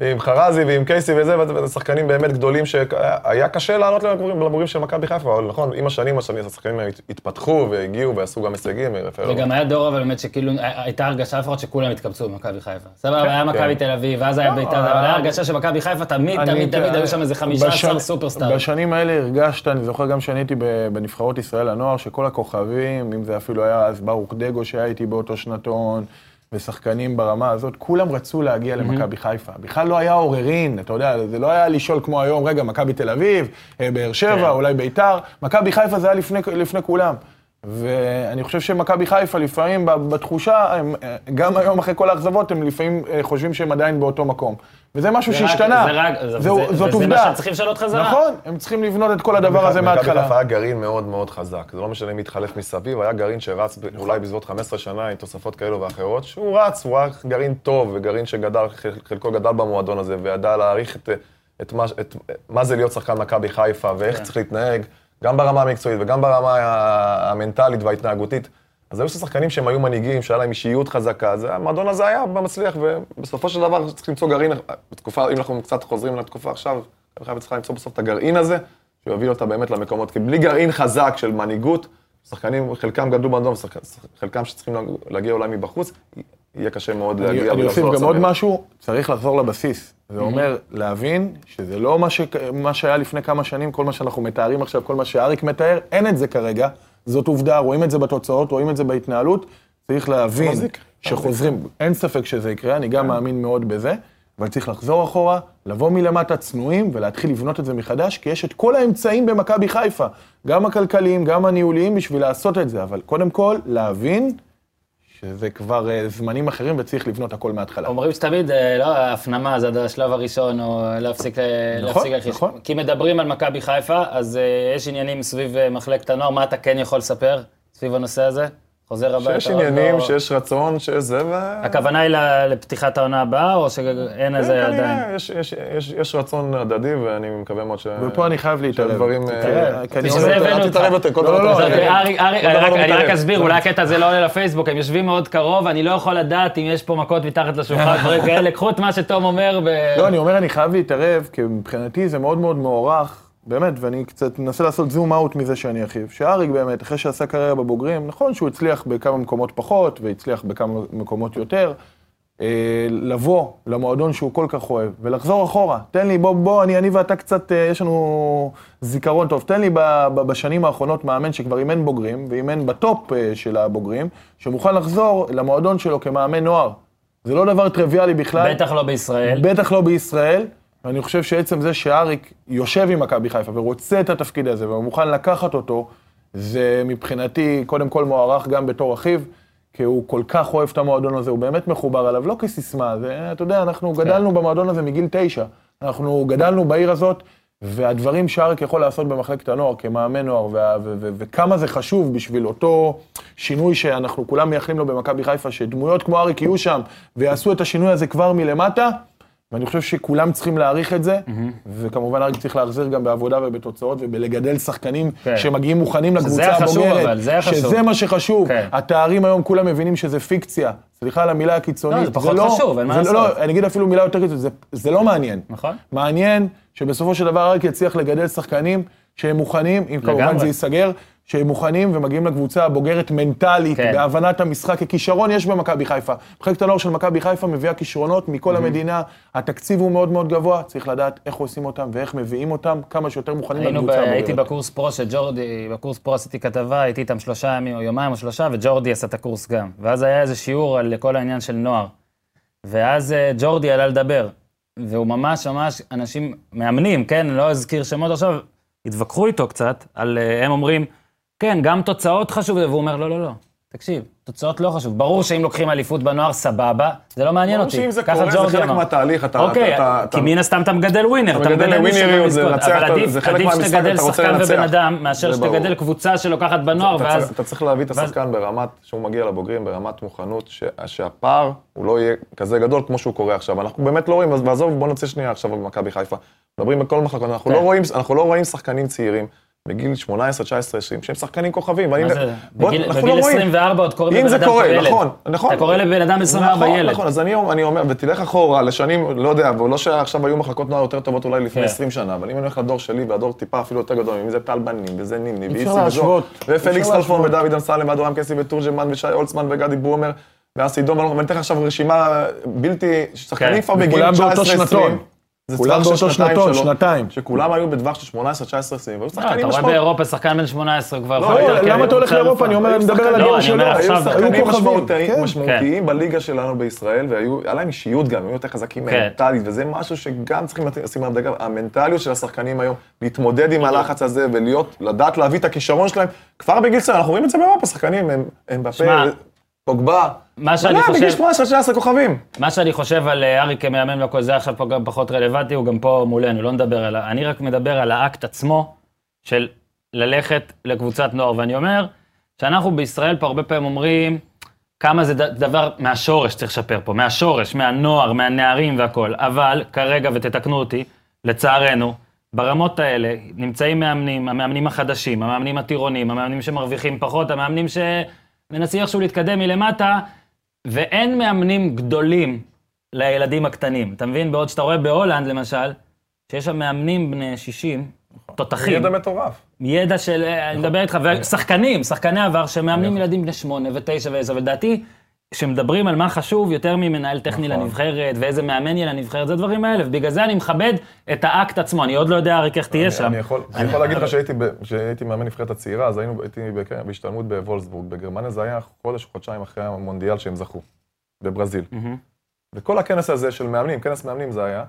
ועם חרזי, ועם קייסי וזה, וזה שחקנים באמת גדולים שהיה קשה לעלות לבוגרים לבוגרים של מכבי חיפה, אבל נכון, עם השנים, השנים, השחקנים התפתחו והגיעו ועשו גם הישגים, רפאל. וגם היה דור אבל באמת שכאילו הייתה הרגשה לפחות שכולם התקבצו במכבי חיפה. סבבה, היה מכבי כן. תל אביב, ואז היה בית"ר, אבל היה הרגשה שמכבי חיפה תמיד, תמיד, תמיד היו שם איזה 15 בשנ- סופרסטארים. בשנים האלה הרגשת, אני זוכר גם שאני הייתי בנבחרות ישראל לנוער, שכל הכוכבים, אם זה אפילו היה אז ברוך דגו שהיה איתי באותו שנתון, ושחקנים ברמה הזאת, כולם רצו להגיע למכבי חיפה. בכלל לא היה עוררין, אתה יודע, זה לא היה לשאול כמו היום, רגע, מכבי תל אביב, אה, באר שבע, כן. אולי ביתר, מכבי חיפה זה היה לפני, לפני כולם. ואני חושב שמכבי חיפה לפעמים בתחושה, הם, אה, גם היום אחרי כל האכזבות, הם לפעמים אה, חושבים שהם עדיין באותו מקום. וזה משהו זה שהשתנה. זה רק- זה- זהו- וזה- זאת וזה עובדה. מה שהם צריכים לשנות חזרה. נכון, הם צריכים לבנות את כל הדבר הזה מכבי מההתחלה. חיפה היה גרעין מאוד מאוד חזק. זה לא משנה מי התחלף מסביב, היה גרעין שרץ ב- אולי בסביבות 15 שנה עם תוספות כאלו ואחרות, שהוא רץ, הוא היה גרעין טוב, וגרעין שגדל, חל- חלקו גדל במועדון הזה, וידע להעריך את, את, מה, את מה זה להיות שחקן מכבי חיפה, ואיך כן. צריך להתנהג, גם ברמה המקצועית וגם ברמה המנטלית וההתנהגותית. אז היו שחקנים שהם היו מנהיגים, שהיה להם אישיות חזקה, אז המועדון הזה היה מצליח, ובסופו של דבר צריך למצוא גרעין, בתקופה, אם אנחנו קצת חוזרים לתקופה עכשיו, מכבי חיפה צריכה למצוא בסוף את הגרעין הזה, שיוביל אותה באמת למקומות, כי בלי גרעין חזק של מנהיגות, שחקנים, חלקם גדלו באדום, חלקם שצריכים להגיע אולי מבחוץ, יהיה קשה מאוד להגיע אני, אני אוסיף ולחזור גם עוד. משהו, צריך לחזור לבסיס. זה אומר להבין שזה לא. מה שהיה לפני כמה שנים, כל מה שאנחנו מתארים עכשיו, כל מה שאריק מתאר, אין את זה כרגע. זאת עובדה, רואים את זה בתוצאות, רואים את זה בהתנהלות. צריך להבין. שחוזרים, אין ספק שזה יקרה, אני גם מאמין מאוד בזה, אבל צריך לחזור אחורה, לבוא מלמטה צנועים ולהתחיל לבנות את זה מחדש, כי יש את כל האמצעים במכבי חיפה, גם הכלכליים, גם הניהוליים, בשביל לעשות את זה, אבל קודם כל, להבין שזה כבר אה, זמנים אחרים וצריך לבנות הכל מההתחלה. אומרים שתמיד, אה, לא, ההפנמה זה השלב הראשון, או להפסיק, אה, נכון, להפסיק. נכון. כי מדברים על מכבי חיפה, אז יש עניינים סביב מחלקת הנוער, מה אתה כן יכול לספר סביב הנושא הזה? חוזר הביתה. שיש עוד לא- עניינים, שיש רצון, שיש זה, ו... הכוונה היא לפתיחת העונה הבאה, או שאין איזה כן, עדיין? כנראה, יש- יש- יש- יש רצון הדדי, ואני מקווה מאוד ש... ופה אני חייב להתערב. שהדברים... אה, אל. תתערב יותר, כל לא, דבר לא, אתה לא, מתערב. דבר רק- הוא אני רק. אסביר, אולי הקטע הזה לא עולה לפייסבוק, הם יושבים מאוד קרוב, אני לא יכול לדעת אם יש פה מכות מתחת לשולחן, <laughs> דברים כאלה, קחו את מה שתום אומר, ו- לא, אני אומר, אני חייב להתערב, כי מבחינתי זה מאוד מאוד מוערך, באמת, ואני קצת מנסה לעשות זום אאוט מזה שאני אחיו. שאריק באמת, אחרי שעשה קריירה בבוגרים, נכון שהוא הצליח בכמה מקומות פחות, והצליח בכמה מקומות יותר, אה, לבוא למועדון שהוא כל כך אוהב, ולחזור אחורה. תן לי, בוא, בוא, אני, אני ואתה קצת, אה, יש לנו זיכרון טוב. תן לי ב, ב, בשנים האחרונות מאמן שכבר אימן בוגרים, ואימן בטופ אה, של הבוגרים, שמוכן לחזור למועדון שלו כמאמן נוער. זה לא דבר טריוויאלי בכלל. בטח לא בישראל. בטח לא בישראל, ואני חושב שעצם זה שאריק יושב עם מכבי חיפה ורוצה את התפקיד הזה ומוכן לקחת אותו, זה מבחינתי קודם כל מוערך גם בתור אחיו, כי הוא כל כך אוהב את המועדון הזה, הוא באמת מחובר אליו, לא כסיסמה, זה, אתה יודע, אנחנו גדלנו במועדון הזה מגיל תשע, אנחנו גדלנו בעיר הזאת, והדברים שאריק יכול לעשות במחלקת הנוער כמאמן נוער, וה- ו- ו- וכמה זה חשוב בשביל אותו שינוי שאנחנו כולם מייחלים לו במכבי חיפה, שדמויות כמו אריק יהיו שם ויעשו את השינוי הזה כבר מלמטה, ואני חושב שכולם צריכים להעריך את זה, וכמובן אריק צריך להחזיר גם בעבודה ובתוצאות ובלגדל שחקנים כן. שמגיעים מוכנים לקבוצה הבוגרת. זה. שזה מה שחשוב. כן. התארים היום כולם מבינים שזה פיקציה. סליחה על המילה הקיצונית. לא, זה פחות חשוב, אין מה זה לא- לעשות. לא, אני אגיד אפילו מילה יותר קיצונית, זה- זה לא מעניין. נכון. מעניין שבסופו של דבר אריק יצליח לגדל שחקנים שהם מוכנים, אם כמובן לגמרי. זה ייסגר, שהם מוכנים ומגיעים לקבוצה הבוגרת מנטלית, כן. בהבנת המשחק, כי כישרון יש במכבי חיפה. מחלקת הנוער של מכבי חיפה מביאה כישרונות מכל המדינה, התקציב הוא מאוד מאוד גבוה, צריך לדעת איך עושים אותם ואיך מביאים אותם, כמה שיותר מוכנים היינו, ב... לקבוצה הבוגרת. הייתי בקורס פרו של ג'ורדי, בקורס פרו עשיתי כתבה, הייתי איתם שלושה ימים או יומיים או שלושה, וג'ורדי עשה את הקורס גם. ואז היה איזה שיעור על כל העניין של נוער. ואז אה, ג'ורדי עלה לדבר, והוא ממש ממש, אנשים, מאמנים, כן, לא אזכיר שמות עכשיו, התווכחו איתו קצת, על, אה, הם אומרים, כן, גם תוצאות חשוב, והוא אומר, לא, לא, לא, תקשיב, תוצאות לא חשוב. ברור שאם לוקחים אליפות בנוער, סבבה, זה לא מעניין ברור אותי. שאם זה קורה, זה חלק. מהתהליך, אתה- אוקיי, אתה- כי אתה- מן הסתם אתה מגדל ווינר, אתה מגדל ווינריות, זה לנצח, אבל אתה- עדיף זה חלק עדיף מהמשחק, שתגדל אתה רוצה שחקן. ובן אדם, מאשר ברור. שתגדל קבוצה שלוקחת בנוער, אתה ואז... אתה צריך להביא את השחקן ברמת, שהוא מגיע לבוגרים, ברמת מוכנות, שהפער הוא לא יהיה כזה גדול כמו שהוא קורה עכשיו. אנחנו באמת לא רואים, ועזוב, בוא נצא שנייה עכשיו במכבי חיפה. מדברים בכל מחלקות, אנחנו כן. לא רואים- אנחנו לא רואים שחקנים צעירים. בגיל 18, 19, 20, שהם שחקנים כוכבים. מה זה? בגיל אנחנו בגיל לא רואים. 24 עוד קוראים אם לבן זה אדם קורה, פה ילד. נכון, נכון. אתה קורא לבן אדם 24 נכון, ילד. נכון, אז אני, אני אומר, ותלך אחורה לשנים, לא יודע, ולא שעכשיו היו מחלקות נוער יותר טובות אולי לפני כן. 20 שנה, אבל אם אני הולך לדור שלי, והדור טיפה אפילו יותר גדול, אם זה טל בנים, וזה נימני, ואיסי להשוות. ופליקס חלפון. ודוד אמסלם, ואדורם קסי, ותורג'מן, ושי הולצמן, וגדי בומר, ואסי דום, ואני אתן לך עכשיו רשימה בלתי, שחקנים כן. כבר בגיל וכולם באותו 19-20. שנתון. זה כולם באותו שנתיים שנתון, שלו, שנתיים. שכולם היו בטווח של 18-19 סביב. היו לא, שחקנים אתה רואה משמעותיים. באירופה שחקן בן 18 כבר לא, יכול לא, למה אתה הולך לאירופה? אני אומר, אני מדבר על הדור שלו. היו שחקנים משמעותיים- כן. משמעותיים בליגה שלנו בישראל, והיה להם אישיות גם, היו יותר חזקים כן. מנטלית, וזה משהו שגם צריכים לשים עליו דגל, המנטליות של השחקנים היום, להתמודד עם הלחץ הזה ולהיות, לדעת להביא את הכישרון שלהם, כבר בגיל צעיר, אנחנו רואים את זה באירופה, שחקנים, הם- בפה, פוגבה, מה שאני מלא, בגיל חושב- 18-19 כוכבים. מה שאני חושב על אה, ארי כמאמן והכל זה עכשיו פה גם פחות רלוונטי, הוא גם פה מולנו, לא נדבר עליו. אני רק מדבר על האקט עצמו של ללכת לקבוצת נוער, ואני אומר שאנחנו בישראל פה הרבה פעמים אומרים כמה זה דבר מהשורש צריך לשפר פה, מהשורש, מהנוער, מהנערים והכל, אבל כרגע, ותתקנו אותי, לצערנו, ברמות האלה נמצאים מאמנים, המאמנים החדשים, המאמנים הטירונים, המאמנים שמרוויחים פחות, המאמנים שמנסים איכשהו להתקדם מלמטה, ואין מאמנים גדולים לילדים הקטנים. אתה מבין? בעוד שאתה רואה בהולנד, למשל, שיש שם מאמנים בני 60, תותחים, ידע מטורף. ידע של, אני מדבר איתך, ושחקנים, שחקני עבר, שמאמנים ילדים בני שמונה ותשע ועשר, ולדעתי, כשמדברים על מה חשוב יותר ממנהל טכני נכון. לנבחרת, ואיזה מאמן יהיה לנבחרת, זה דברים האלה, ובגלל זה אני מכבד את האקט עצמו, אני עוד לא יודע, אריק, איך תהיה שם. אני יכול, אני יכול להגיד לך שהייתי מאמן נבחרת הצעירה, אז היינו, הייתי בהשתלמות בוולסבורג, בגרמניה, זה היה חודש, חודשיים אחרי המונדיאל שהם זכו, בברזיל. וכל הכנס הזה של מאמנים, כנס מאמנים זה היה,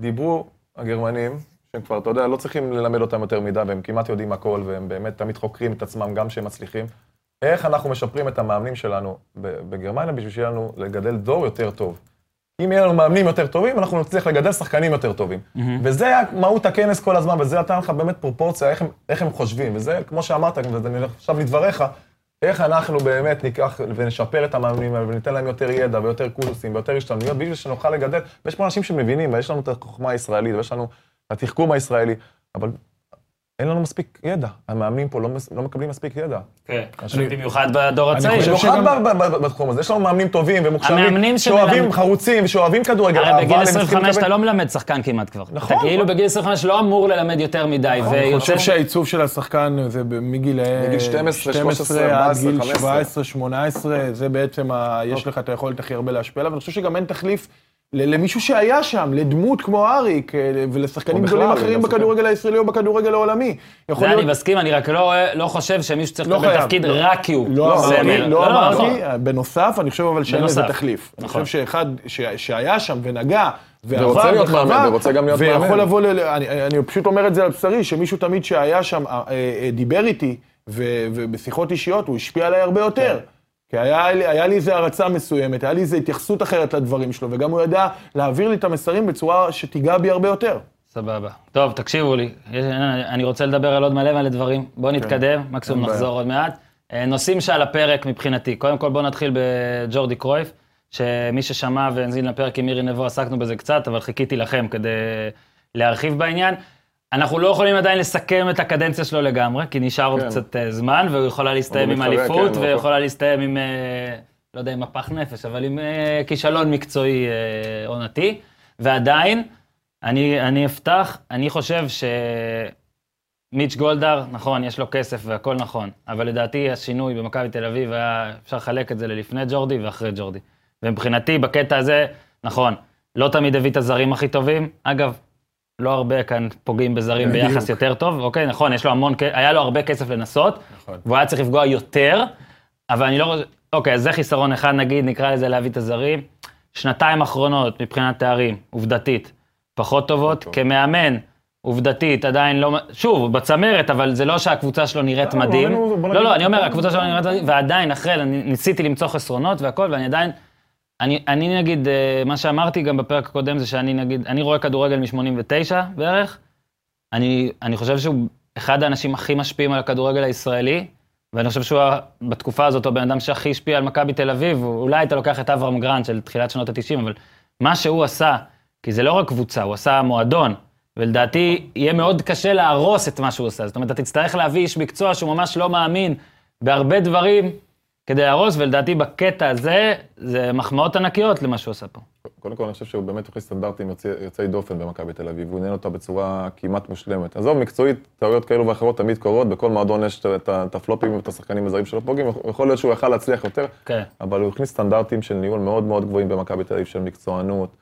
דיברו הגרמנים, שהם כבר, אתה יודע, לא צריכים ללמד אותם יותר מדי, והם כמעט יודעים הכל, והם באמת תמיד חוקרים את עצמם גם כשהם מצליחים. איך אנחנו משפרים את המאמנים שלנו בגרמניה בשביל שיהיה לנו לגדל דור יותר טוב. אם יהיה לנו מאמנים יותר טובים, אנחנו נצליח לגדל שחקנים יותר טובים. וזה היה מהות הכנס כל הזמן, וזה נתן לך באמת פרופורציה, איך הם, איך הם חושבים. וזה, כמו שאמרת, ואני עכשיו לדבריך, איך אנחנו באמת ניקח ונשפר את המאמנים האלה, וניתן להם יותר ידע ויותר קורסים ויותר השתלמויות, בשביל שנוכל לגדל. ויש פה אנשים שמבינים, ויש לנו את החוכמה הישראלית, ויש לנו את התחכום הישראלי, אבל אין לנו מספיק ידע. המאמנים פה לא, לא מקבלים מספיק ידע. כן, במיוחד בדור הצעיר. חושב במיוחד בתחום הזה, יש לנו מאמנים טובים ומוכשרים, שאוהבים, שמלמד- חרוצים, ושאוהבים כדורגל, הרי אבל בגיל הם צריכים 25 לקבל- אתה לא מלמד שחקן כמעט כבר. נכון, אתה כאילו נכון. בגיל 25 לא אמור ללמד יותר מדי, אני ויוצא... חושב שהעיצוב של השחקן זה מגיל מגיל 12, 13, עד 14, גיל 15. 17, 18, זה בעצם, יש לך את היכולת הכי הרבה להשפיע עליו, ואני חושב שגם אין תחליף למישהו שהיה שם, לדמות כמו אריק, אה, ולשחקנים גדולים אחרים גם בכדורגל הישראלי או בכדורגל העולמי. זה אני. מסכים, אני רק לא לא חושב שמישהו צריך לא לקבל תפקיד לא. רק כי הוא לא סמל. אמרתי, לא אמרתי, נכון. בנוסף, אני חושב אבל שאין לזה. תחליף. אני נכון. חושב שאחד ש- שהיה שם ונגע, ועבר ורוצה להיות מאמן, ורוצה גם להיות ויכול מאמן. לבוא, ל... אני, אני פשוט אומר את זה על בשרי, שמישהו תמיד שהיה שם, אה, אה, דיבר איתי, ובשיחות אישיות הוא השפיע עליי הרבה יותר. כי היה, לי- היה לי איזו הערצה מסוימת, היה לי איזו התייחסות אחרת לדברים שלו, וגם הוא ידע להעביר לי את המסרים בצורה שתיגע בי הרבה יותר. סבבה. טוב, תקשיבו לי, אני רוצה לדבר על עוד מלא מלא דברים. בואו נתקדם, מקסימום אין בעיה. נחזור עוד מעט. אה, נושאים שעל הפרק מבחינתי. קודם כל בואו נתחיל בג'ורדי קרויף, שמי ששמע והאזין לפרק עם מירי נבו, עסקנו בזה קצת, אבל חיכיתי לכם כדי להרחיב בעניין. אנחנו לא יכולים עדיין לסכם את הקדנציה שלו לגמרי, כי נשאר עוד כן. קצת אה, זמן, והוא יכולה להסתיים עם אליפות, כן, ויכולה להסתיים עם, אה, לא יודע, עם מפח נפש, אבל עם אה, כישלון מקצועי אה, עונתי. ועדיין, אני, אני אפתח, אני חושב שמיץ' גולדהר, נכון, יש לו כסף והכל נכון, אבל לדעתי השינוי במכבי תל אביב היה, אפשר לחלק את זה ללפני ג'ורדי ואחרי ג'ורדי. ומבחינתי, בקטע הזה, נכון, לא תמיד הביא את הזרים הכי טובים. אגב, לא הרבה כאן פוגעים בזרים. ביחס יותר טוב, אוקיי, נכון, יש לו המון, היה לו הרבה כסף לנסות, נכון. והוא היה צריך לפגוע יותר, אבל אני לא רוצה, אוקיי, אז זה חיסרון אחד, נגיד, נקרא לזה להביא את הזרים. שנתיים אחרונות מבחינת תארים, עובדתית, פחות טובות. טוב. כמאמן, עובדתית, עדיין לא, שוב, בצמרת, אבל זה לא שהקבוצה שלו נראית לא, מדהים. בוא נגיד- לא, לא, אני אומר, הקבוצה שלו נראית מדהים, ועדיין, אחרי, ניסיתי למצוא חסרונות והכל, ואני עדיין, אני, אני נגיד, אה, מה שאמרתי גם בפרק הקודם זה שאני נגיד, אני רואה כדורגל מ-89 בערך, אני, אני חושב שהוא אחד האנשים הכי משפיעים על הכדורגל הישראלי, ואני חושב שהוא בתקופה הזאת הבן אדם שהכי השפיע על מכבי תל אביב, אולי אתה לוקח את אברהם גרנט של תחילת שנות ה-90, אבל מה שהוא עשה, כי זה לא רק קבוצה, הוא עשה מועדון, ולדעתי יהיה מאוד קשה להרוס את מה שהוא עושה. זאת אומרת, אתה תצטרך להביא איש מקצוע שהוא ממש לא מאמין בהרבה דברים כדי להרוס, ולדעתי בקטע הזה, זה מחמאות ענקיות למה שהוא עשה פה. קודם כל, אני חושב שהוא באמת הכניס סטנדרטים יוצאי- יוצאי דופן במכבי תל אביב, והוא ניהל אותה בצורה כמעט מושלמת. עזוב, מקצועית, טעויות כאלו ואחרות תמיד קורות, בכל מועדון יש את- הפלופים ואת השחקנים הזרים שלו פוגעים, יכול להיות שהוא יכל להצליח יותר, כן. אבל הוא הכניס סטנדרטים של ניהול מאוד מאוד גבוהים במכבי תל אביב, של מקצוענות,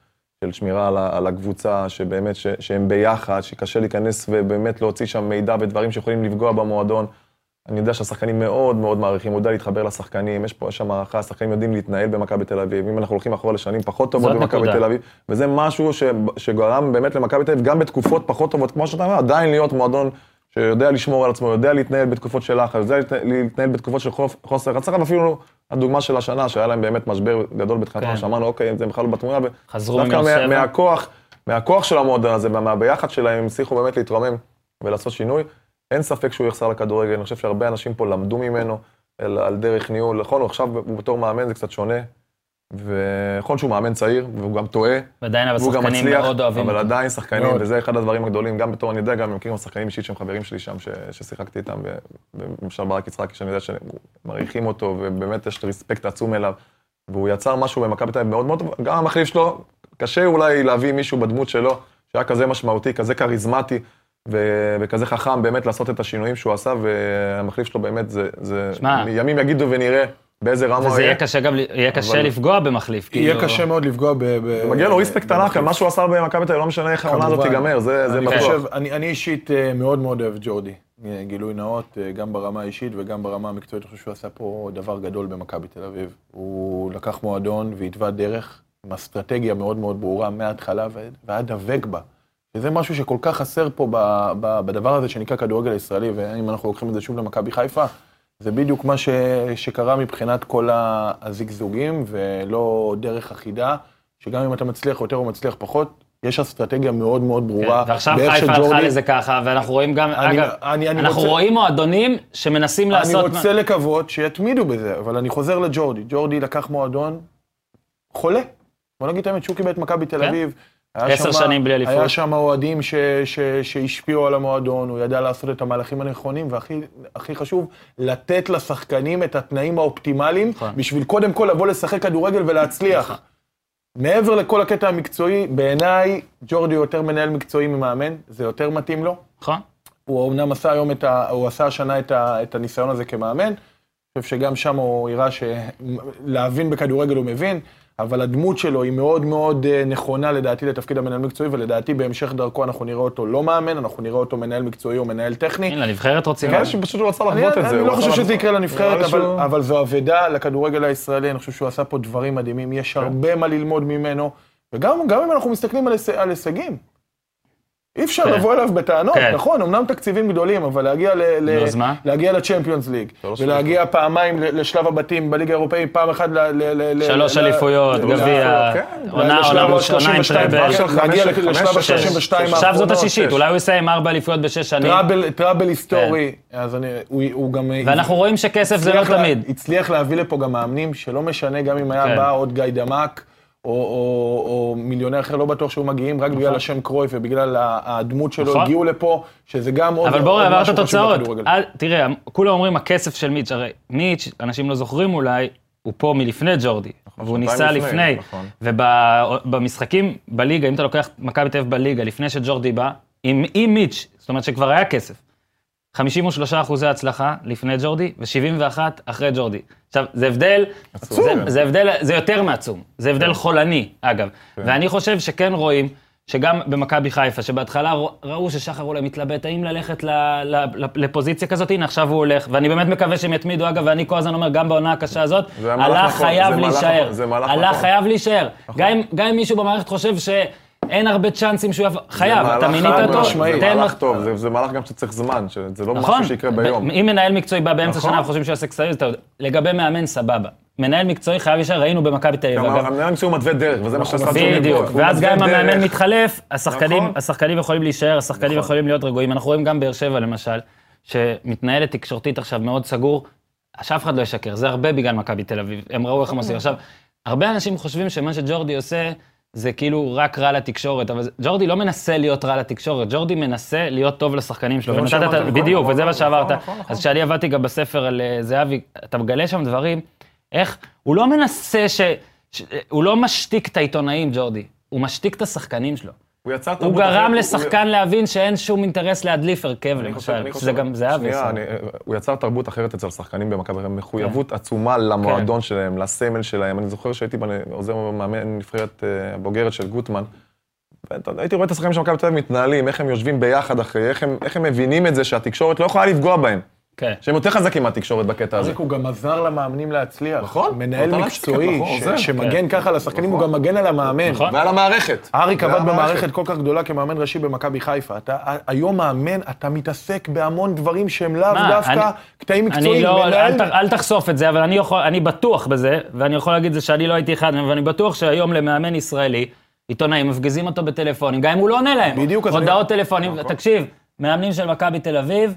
של שמירה על, הקבוצה, שבאמת, ש, שהם ביחד, שקשה להיכנס ובאמת להוציא שם מידע ודברים שיכולים לפגוע במועדון. אני יודע שהשחקנים מאוד מאוד מעריכים, הוא יודע להתחבר לשחקנים, יש פה, יש שם הערכה, השחקנים יודעים להתנהל במכבי תל אביב, אם אנחנו הולכים אחורה לשנים פחות טובות במכבי. תל אביב, וזה משהו ש, שגרם באמת למכבי תל אביב, גם בתקופות פחות טובות, כמו שאתה אומר, עדיין להיות מועדון שיודע לשמור על עצמו, יודע להתנהל בתקופות של לחץ, יודע להתנהל- בתקופות של חוסר הצלחה, ואפילו הדוגמה של השנה, שהיה להם באמת משבר גדול בתחילת כן. שאמרנו, אוקיי, זה בכלל לא בתמונה, חזרו דווקא מבאר מה-. מהכוח, מהכוח של המועדון הזה ומהביחד שלהם, הם הצליחו באמת להתרומם ולעשות שינוי. אין ספק שהוא יחסר לכדורגל, אני חושב שהרבה אנשים פה למדו ממנו על, על דרך ניהול. נכון, הוא עכשיו הוא בתור מאמן זה קצת שונה, ונכון שהוא מאמן צעיר, והוא גם טועה, ועדיין אבל והוא גם שחקנים מצליח, מאוד אוהבים אבל אותו. עדיין שחקנים, מאוד. וזה אחד הדברים הגדולים, גם בתור, אני יודע, גם מכירים שחקנים אישית שהם חברים שלי שם, ש, ששיחקתי איתם, למשל ברק יצחקי, שאני יודע שמעריכים אותו, ובאמת יש ריספקט עצום אליו, והוא יצר משהו במכבי תל אביב מאוד מאוד טוב, גם המחליף שלו, קשה אולי להביא מישהו בדמות שלו, שהיה כזה משמעותי, כזה כריזמטי, וכזה חכם באמת לעשות את השינויים שהוא עשה, והמחליף שלו באמת, זה, זה שמע. ימים יגידו ונראה באיזה רמה הוא וזה יהיה יהיה. קשה גם, יהיה קשה אבל- לפגוע במחליף. יהיה כאילו- קשה מאוד לפגוע ב... ב- מגיע לו ריספקט ענק על. מה שהוא עשה במכבי תל אביב, לא משנה איך העונה הזאת. תיגמר, זה זה אני בטוח. חושב, אני, אני אישית אה, מאוד מאוד אוהב ג'ורדי. אה, גילוי נאות, אה, גם ברמה האישית וגם ברמה המקצועית, אני חושב שהוא עשה פה דבר גדול במכבי תל אביב. הוא לקח מועדון והתווה דרך עם אסטרטגיה מאוד מאוד ברורה מההתחלה ו- והיה דבק בה. וזה משהו שכל כך חסר פה ב, ב, בדבר הזה שנקרא כדורגל הישראלי, ואם אנחנו לוקחים את זה שוב למכבי חיפה, זה בדיוק מה ש, שקרה מבחינת כל הזיגזוגים, ולא דרך אחידה, שגם אם אתה מצליח יותר או מצליח פחות, יש אסטרטגיה מאוד מאוד כן, ברורה. ועכשיו באיך חיפה הלכה לזה ככה, ואנחנו רואים גם, אני- אגב, אני- אני אנחנו רוצה- רואים מועדונים שמנסים אני לעשות... רוצה לקוות שיתמידו בזה, אבל אני חוזר לג'ורדי. ג'ורדי לקח מועדון חולה. בוא נגיד את האמת, שהוא קיבל את מכבי תל כן. אביב. עשר שנים בלי אליפות. היה שם אוהדים ש, ש, שהשפיעו על המועדון, הוא ידע לעשות את המהלכים הנכונים, והכי הכי חשוב, לתת לשחקנים את התנאים האופטימליים, נכון. בשביל קודם כל לבוא לשחק כדורגל ולהצליח. מעבר לכל הקטע המקצועי, בעיניי, ג'ורדי יותר מנהל מקצועי ממאמן, זה יותר מתאים לו. נכון? הוא אמנם עשה היום את ה... הוא עשה השנה את, ה... את הניסיון הזה כמאמן. אני חושב שגם שם הוא הראה שלהבין בכדורגל הוא מבין, אבל הדמות שלו היא מאוד מאוד אה, נכונה לדעתי לתפקיד המנהל מקצועי, ולדעתי בהמשך דרכו אנחנו נראה אותו לא מאמן, אנחנו נראה אותו מנהל מקצועי או מנהל טכני. הנה, לנבחרת רוצים... נראה שפשוט הוא רצה לחוות את זה. אני לא חושב שזה יקרה לנבחרת, אבל, זו אבדה לכדורגל הישראלי, אני חושב שהוא עשה פה דברים מדהימים, כן. יש הרבה מה ללמוד ממנו, וגם גם אם אנחנו מסתכלים על הישגים. אי אפשר כן. לבוא אליו בטענות, כן. נכון, אמנם תקציבים גדולים, אבל להגיע, ל, ל, אז? להגיע לצ'מפיונס ליג, שלוש ולהגיע פעמיים ל- לשלב הבתים בליגה האירופאית, פעם אחת ל... ל, ל שלוש אליפויות, גביע, כן. עונה, עם 32, טראבל. להגיע לשלב חמש- ה-32 שש. האחרונות. עכשיו זאת השישית. אולי הוא יסיים ארבע אליפויות בשש שנים, טראבל, היסטורי, אז אני, הוא, גם... ואנחנו רואים שכסף זה לא תמיד. הצליח להביא לפה גם מאמנים, שלא משנה, גם אם היה כן. בא עוד גיא דמק, או, או, או מיליונר אחר, לא בטוח שהיו מגיעים, רק בגלל השם קרויף ובגלל הדמות שלו, נכון. הגיעו לפה, שזה גם עוד אבל עוד בואו נעבור את התוצאות. תראה, כולם אומרים הכסף של מיץ', הרי מיץ', אנשים לא זוכרים אולי, הוא פה מלפני ג'ורדי, והוא שנתיים ניסה לפני, לפני, נכון. ובמשחקים בליגה, אם אתה לוקח מכבי תל אביב בליגה, לפני שג'ורדי בא, עם עם מיץ', זאת אומרת שכבר היה כסף. 53 אחוזי הצלחה לפני ג'ורדי, ו-71 אחרי ג'ורדי. עכשיו, זה הבדל, עצום. זה, זה הבדל, זה יותר מעצום, זה הבדל חולני, אגב. ואני חושב שכן רואים, שגם במכבי חיפה, שבהתחלה ראו ששחר אולי מתלבט האם ללכת ל, ל, ל, לפוזיציה כזאת, הנה עכשיו הוא הולך, ואני באמת מקווה שהם יתמידו, אגב, ואני כל הזמן אומר, גם בעונה הקשה הזאת, הלך חייב להישאר. הלך. חייב להישאר. גם אם- מישהו במערכת חושב שאין הרבה צ'אנסים שהוא יבוא, חייב, זה אתה מינית אותו, משמעי. זה מהלך טוב, זה- זה מהלך גם שצריך זמן, שזה לא נכון, משהו שיקרה ביום. אם מנהל מקצועי בא באמצע נכון. שנה וחושבים שהוא יעשה קצרים. לגבי מאמן, סבבה. מנהל מקצועי חייב ישר, ראינו במכבי תל אביב, גם. המנהל מקצועי הוא מתווה דרך, וזה מה שעשה ג'ורדי בדיוק, פה. הוא ואז גם אם המאמן. מתחלף, השחקנים, נכון. השחקנים יכולים להישאר, השחקנים נכון. יכולים להיות רגועים. אנחנו רואים גם באר שבע למשל, שמתנהלת תקשורתית עכשיו מאוד סגור, שאף אחד לא ישקר, זה הרבה בגלל מכבי תל אביב, הם ראו איך הם עושים. עכשיו, הרבה אנשים חושבים שמה שג'ורדי עושה, זה כאילו רק רע לתקשורת, אבל ג'ורדי לא מנסה להיות רע לתקשורת, ג'ורדי מנסה להיות טוב לשחקנים שלו. ונתת את ה- נכון, בדיוק, נכון, וזה מה נכון, שעברת. אז כשאני עבדתי גם בספר על אה, זהבי, אתה מגלה שם דברים, איך, הוא לא מנסה. ש- הוא לא משתיק את העיתונאים, ג'ורדי, הוא משתיק את השחקנים שלו. הוא יצר הוא תרבות אחרת, גרם הוא- לשחקן להבין שאין שום אינטרס להדליף הרכב, למשל, שזה גם זהבי. שנייה. אני- הוא יצר תרבות אחרת אצל שחקנים במכבי, מחויבות עצומה למועדון שלהם, לסמל שלהם. אני זוכר שהייתי עוזר מאמן נבחרת אה, הבוגרת של גוטמן, הייתי רואה את השחקנים של מכבי תל אביב מתנהלים, איך הם יושבים ביחד אחרי, איך הם, איך הם מבינים את זה שהתקשורת לא יכולה לפגוע בהם. כן. שהם יותר חזקים מהתקשורת בקטע הזה. הוא גם עזר למאמנים להצליח. נכון. מנהל מקצועי נכון. שמגן ככה לשחקנים, הוא גם מגן על המאמן. נכון. ועל המערכת. אריק עבד. במערכת כל כך גדולה כמאמן ראשי במכבי חיפה. אתה היום מאמן, אתה מתעסק בהמון דברים שהם לאו דווקא אני- קטעים מקצועיים. לא, אל, תחשוף את זה, אבל אני, בטוח בזה, ואני יכול להגיד את זה שאני לא הייתי אחד מהם, ואני בטוח שהיום למאמן ישראלי, עיתונאים מפגיזים אותו בטלפונים, גם אם הוא לא עונה להם. בדיוק, הודעות טלפונים, תקשיב, מאמנים של מכבי תל אביב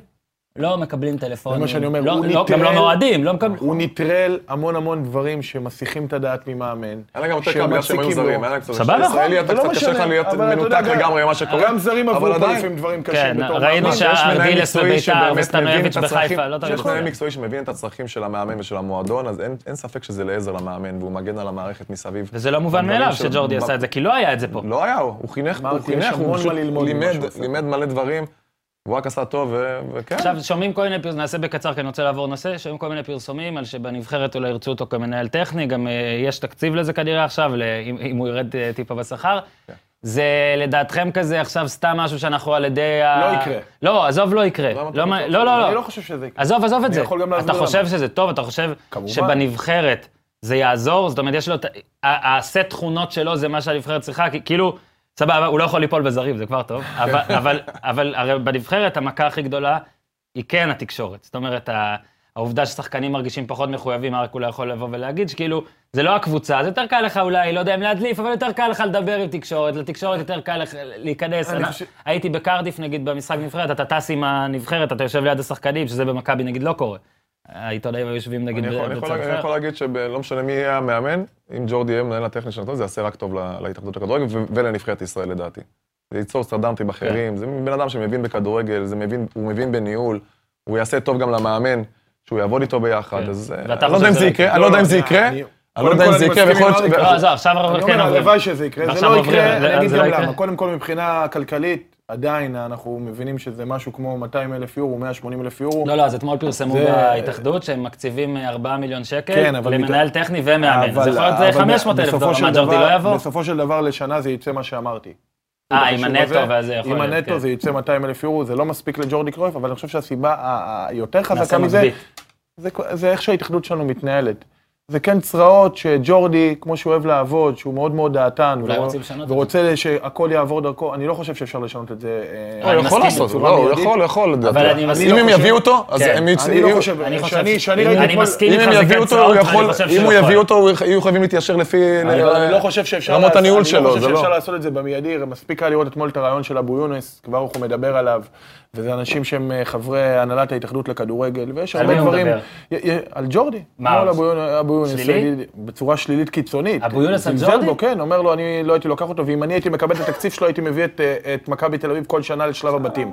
לא מקבלים טלפונים. זה מה שאני אומר, לא, הוא לא, גם לא נטרל- מאוהדים, לא מקבלים. הוא נטרל המון המון דברים שמסיחים את הדעת ממאמן. היה להם גם יותר קל בגלל שהם היו. זרים, היה להם קצת... סבבה, ישראלי, אתה זה לא קצת קשה לך משנה, להיות מנותק לגמרי ממה שקורה. גם זרים עברו אבל פה עדיין, לפעמים דברים כן, קשים בתור ראינו מאמן. שה- יש מנהל ארדילס מקצועי בביתר וסטנויביץ' בחיפה, לא תמיד יש. מנהל מקצועי שמבין את הצרכים של המאמן ושל המועדון, אז אין- ספק שזה לעזר למאמן, והוא מגן על המערכת מסביב. וזה לא מובן מאליו שג'ורדי עשה את זה, כי לא היה את זה פה. לא היה, הוא חינך, הוא חינך, הוא פשוט. לימד מלא דברים, הוא רק עשה טוב, ו- וכן. עכשיו, שומעים כל מיני פרסומים, נעשה בקצר כי אני רוצה לעבור נושא, שומעים כל מיני פרסומים על שבנבחרת אולי ירצו אותו כמנהל טכני, גם אה, יש תקציב לזה כנראה עכשיו, אם, אם הוא ירד אה, טיפה בשכר. כן. זה לדעתכם כזה עכשיו סתם משהו שאנחנו על ידי ה... לא יקרה. לא, עזוב, לא יקרה. לא, מה- בטוח? לא, לא, אני לא. לא חושב שזה יקרה. עזוב, עזוב את אני זה. יכול גם להסביר אתה. חושב שזה טוב, אתה חושב. שבנבחרת זה יעזור? זאת אומרת, יש לו את... הסט תכונות שלו זה מה שהנבחרת צריכה, כי כאילו, סבבה, הוא לא יכול ליפול בזרים, זה כבר טוב, אבל, אבל, אבל הרי בנבחרת המכה הכי גדולה היא כן התקשורת. זאת אומרת, העובדה ששחקנים מרגישים פחות מחויבים, אריק אולי יכול לבוא ולהגיד שכאילו, זה לא הקבוצה, זה יותר קל לך אולי, לא יודע אם להדליף, אבל יותר קל לך לדבר עם תקשורת, לתקשורת יותר קל לך להיכנס. אני אני, חושב- הייתי בקרדיף נגיד במשחק נבחרת, אתה טס עם הנבחרת, אתה יושב ליד השחקנים, שזה במכבי נגיד לא קורה. העיתונאים היו יושבים נגיד יכול- בצד יכול- אני אחר. יכול להגיד שלא משנה מי יהיה המאמן, אם ג'ורדי יהיה מנהל הטכני של הנתון, זה יעשה רק טוב להתאחדות לכדורגל ו- ולנבחרת ישראל לדעתי. זה ייצור סטנדרטים אחרים, זה בן אדם שמבין בכדורגל, זה מבין- הוא מבין בניהול, הוא יעשה טוב גם למאמן, שהוא יעבוד איתו ביחד, כן. אז אה, אני לא יודע אם זה יקרה, אני לא יודע אם זה יקרה, אני- לא יודע אם זה כל יקרה, מסכים להיות... עם לא, עזוב, עכשיו אנחנו כן אומר, עוברים. הלוואי שזה יקרה, זה לא יקרה, אני אגיד גם לא? למה. קודם כל, מבחינה כלכלית, עדיין אנחנו מבינים שזה משהו כמו 200 אלף יורו, 180 אלף יורו. לא, לא, אז אתמול פרסמו זה- בהתאחדות שהם מקציבים 4 מיליון שקל כן, אבל למנהל טכני ומאמן. אבל- זה יכול להיות אבל 500 אלף דולר, מה, ג'ורדי לא יבוא? בסופו של דבר לשנה זה יצא מה שאמרתי. אה, עם הנטו הזה, וזה יכול עם להיות, הנטו כן. זה יצא 200 אלף יורו, זה לא מספיק לג'ורדי קרויף, אבל אני חושב שהסיבה היותר חזקה מזה, מגבית. זה, זה איך שההתאחדות שלנו מתנהלת. זה כן צרעות שג'ורדי, כמו שהוא אוהב לעבוד, שהוא מאוד מאוד דעתן, אולי ורוצ- רוצים לשנות את זה. ורוצה שהכל יעבור דרכו, אני לא חושב שאפשר לשנות את זה. אה, לא, הוא יכול מסכים לעשות, בצורה לא, הוא מיידית. יכול, יכול, לדעתי. אני מסכים. אם אני הם לא יביאו חושב- אותו, אז. הם יצ- אני לא חושב, אני חושב אם אני מסכים אם איתך, הם זה יביאו כן אותו, צרעות, הוא יכול, חושב אם שהוא הוא יכול. יביא אותו, יהיו חייבים להתיישר לפי... אני לא- אני לא חושב רמות הניהול אני שלו, לא חושב זה לא. שאפשר לעשות את זה במיידי, מספיק היה לראות אתמול את הרעיון של אבו יונס, כבר הוא מדבר עליו, וזה אנשים שהם אה, חברי הנהלת ההתאחדות לכדורגל, ויש על הרבה מי הוא דברים... מדבר? על ג'ורדי. מה, אז? אבו יונ- אבו יונס, שלילי? יגיד- בצורה שלילית קיצונית. אבו יונס על ג'ורדי? כן, אומר לו, אני לא הייתי לוקח אותו, ואם אני הייתי מקבל את התקציב שלו, הייתי מביא את, אה, את מכבי תל אביב כל שנה לשלב הבתים.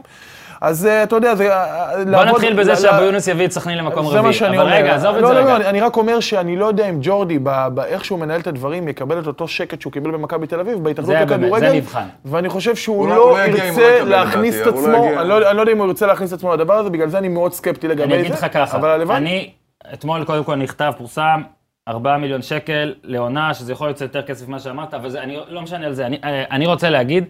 אז אה, אתה יודע, זה... אה, בוא לעבוד- נתחיל בזה ל- שאבו ל- יונס יביא את סכנין למקום זה רביעי. מה שאני אבל אומר. רגע, עזוב את לא, זה לא, רגע. לא, אני- אני רק אומר שאני לא יודע אם ג'ורדי, באיך שהוא מנהל את הדברים, יקבל את אותו שקט שהוא קיבל במכבי תל אביב, בהתאחדות זה באמת, לכדורגל. זה מבחן. ואני חושב שהוא הוא לא- לא לא לא ירצה להכניס את לא עצמו. אני לא אני לא יודע אם הוא ירצה להכניס את עצמו לדבר הזה, בגלל זה אני מאוד סקפטי לגבי זה. אני אגיד לך ככה, אבל הלוואי. אני, אתמול קודם כל נכתב, פורסם, 4 מיליון שקל לעונה, שזה יכול להיות יותר כסף ממה שאמרת, אבל זה, אני לא משנה על זה. אני, אה, אני רוצה להגיד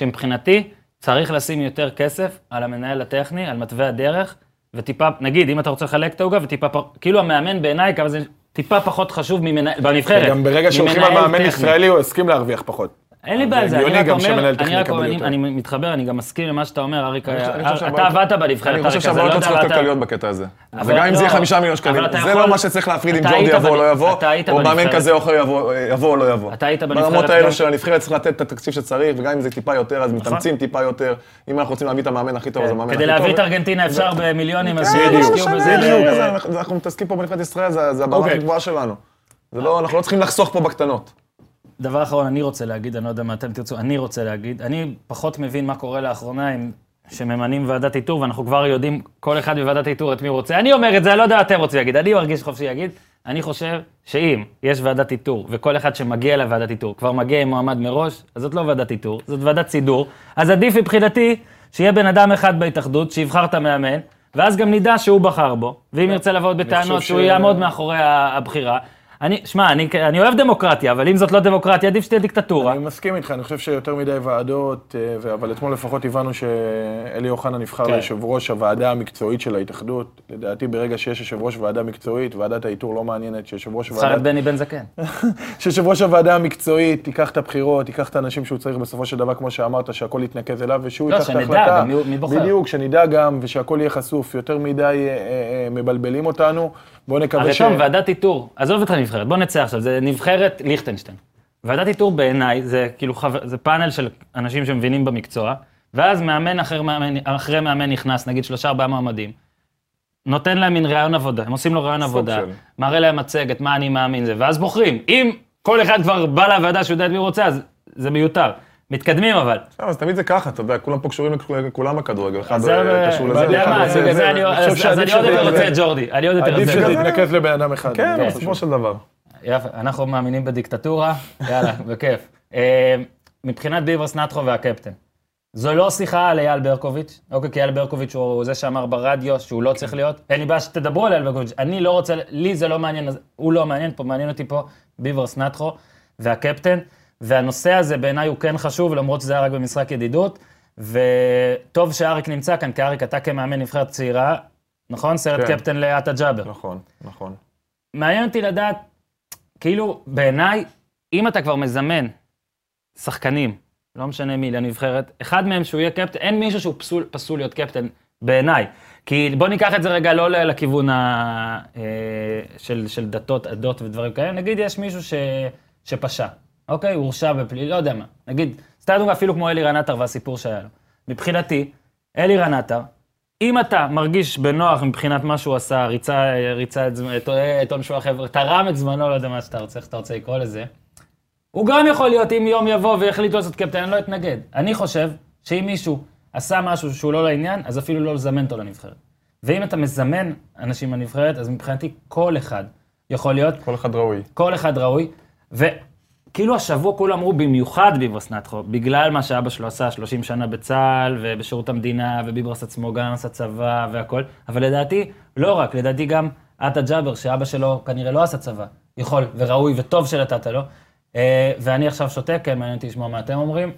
שמבחינתי צריך לשים יותר כסף על המנהל הטכני, על מתווה הדרך, וטיפה, נגיד, אם אתה רוצה לחלק את העוגה, וטיפה, כאילו המאמן בעיניי, כמה זה טיפה פחות חשוב ממנהל, בנבחרת. גם ברגע שהולכים על מאמן. ישראלי, הוא הסכים להרוויח פחות. אין לי בעיה עם זה, אני רק אומר, אני רק אומר, אני- מתחבר, אני גם מסכים למה שאתה אומר, אריק, חושב- חושב אתה שהבעיות- עבדת בנבחרת, אני חושב אריק, שהבעיות אני לא יודע צריכות כלכליות בקטע הזה. וגם אם זה יהיה לא, חמישה מיליון שקלים, זה לא מה שצריך להפריד אם ג'ורדי יבוא או לא יבוא, או מאמן. כזה או אחר יבוא או לא יבוא. אתה היית בנבחרת ברמות האלו של הנבחרת צריך לתת את התקציב שצריך, וגם אם זה טיפה יותר, אז מתאמצים טיפה יותר. אם אנחנו רוצים להביא את המאמן הכי טוב, אז המאמן הכי טוב. כדי להביא את ארגנטינה אפשר במיליונים, אז כן, שישקיעו לא בזה. ו- זה- אנחנו- מתעסקים פה בנבחרת ישראל, זה הבמה אוקיי. הכי גבוהה שלנו. לא, אנחנו לא צריכים לחסוך פה בקטנות. דבר אחרון, אני רוצה להגיד, אני לא יודע מה אתם תרצו, אני רוצה להגיד, אני פחות מבין מה קורה לאחרונה עם שממנים ועדת איתור, ואנחנו כבר יודעים, כל אחד בוועדת האיתור את מי הוא רוצה. אני אומר את זה, אני לא יודע מה אתם רוצים להגיד, אני מרגיש חופשי להגיד, אני חושב שאם יש ועדת איתור, וכל אחד שמגיע לוועדת איתור כבר מגיע עם מועמד מראש, אז זאת לא ועדת איתור, זאת ועדת סידור, אז עדיף מבחינתי שיהיה בן אדם אחד בהתאחדות שיבחר את המאמן, ואז גם נדע שהוא בחר בו, ואם ירצה לבוא בטענות שהוא יעמוד מאחורי הבחירה. אני, שמע, אני, אני אוהב דמוקרטיה, אבל אם זאת לא דמוקרטיה, עדיף שתהיה דיקטטורה. אני מסכים איתך, אני חושב שיותר מדי ועדות, אה, אבל אתמול לפחות הבנו שאלי אוחנה נבחר כן. ליושב ראש הוועדה המקצועית של ההתאחדות. לדעתי, ברגע שיש יושב ראש ועדה מקצועית, ועדת האיתור לא מעניינת, שיושב ראש את הוועדה... בני בן זקן. <laughs> שיושב ראש הוועדה המקצועית ייקח את הבחירות, ייקח את האנשים שהוא צריך בסופו של דבר, כמו שאמרת, שהכל יתנקז אליו, ושהוא לא, ייקח את ההחלטה. בדיוק, שנדע גם, ושהכל יהיה חשוף. יותר מדי אה, אה, מבלבלים אותנו. בואו נקווה הרי ש... תום, ועדת איתור, עזוב אותך נבחרת, בוא נצא עכשיו, זה נבחרת ליכטנשטיין. ועדת איתור בעיניי זה כאילו חבר, זה פאנל של אנשים שמבינים במקצוע, ואז מאמן אחר מאמן, אחרי מאמן נכנס, נגיד שלושה ארבעה מועמדים, נותן להם מין ראיון עבודה, הם עושים לו ראיון עבודה, של. מראה להם מצגת, מה אני מאמין זה, ואז בוחרים. אם כל אחד כבר בא לוועדה שהוא יודע את מי הוא רוצה, אז זה מיותר. מתקדמים אבל. אז תמיד זה ככה, אתה יודע, כולם פה קשורים לכולם בכדורגל, אחד אה, קשור לזה. אתה יודע אחד מה, אז- אני עוד יותר רוצה את ג'ורדי, אני עוד יותר עדיף רוצה את שזה. יתנקז לבן אדם אחד. כן, בסופו. של דבר. יפה, אנחנו מאמינים בדיקטטורה, יאללה, <laughs> בכיף. אה, מבחינת ביברס נטחו והקפטן, זו לא שיחה על אייל ברקוביץ', אוקיי, כי אייל ברקוביץ' הוא זה שאמר ברדיו שהוא לא צריך להיות, אין לי בעיה שתדברו על אייל ברקוביץ', אני לא רוצה, לי זה לא מעניין, הוא לא מעניין פה, מעניין אותי פה ביברס נטחו והקפטן, והנושא הזה בעיניי הוא כן חשוב, למרות שזה היה רק במשחק ידידות, וטוב שאריק נמצא כאן, כי אריק, אתה כמאמן נבחרת צעירה, נכון? סרט כן. קפטן לעטה ג'אבר. נכון, נכון. מעניין אותי לדעת, כאילו, בעיניי, אם אתה כבר מזמן שחקנים, לא משנה מי, לנבחרת, אחד מהם שהוא יהיה קפטן, אין מישהו שהוא פסול, פסול להיות קפטן, בעיניי. כי בוא ניקח את זה רגע לא לכיוון ה, אה, של, של דתות, עדות ודברים כאלה, נגיד יש מישהו ש, שפשע, אוקיי? הוא הורשע בפלילי, לא יודע מה. נגיד, סתם דוגמא אפילו כמו אלירן עטר והסיפור שהיה לו. מבחינתי, אלירן עטר, אם אתה מרגיש בנוח מבחינת מה שהוא עשה, ריצה, ריצה את, את, את עונשו החבר'ה, תרם את זמנו, לא יודע מה שאתה רוצה, איך אתה רוצה לקרוא לזה, הוא גם יכול להיות, אם יום יבוא ויחליטו לעשות קפטן, אני לא אתנגד. אני חושב שאם מישהו עשה משהו שהוא לא לעניין, אז אפילו לא לזמן אותו לנבחרת. ואם אתה מזמן אנשים לנבחרת, אז מבחינתי כל אחד יכול להיות, כל אחד ראוי. כל אחד ראוי, וכאילו השבוע כולם אמרו במיוחד ביברס נטחו, בגלל מה שאבא שלו עשה 30 שנה בצה"ל ובשירות המדינה, וביברס עצמו גם עשה צבא והכל, אבל לדעתי, לא רק, לדעתי גם עטה ג'אבר, שאבא שלו כנראה לא עשה צבא, יכול וראוי וטוב שנתת לו, אה, ואני עכשיו שותק, כן, מעניין אותי לשמוע מה אתם אומרים.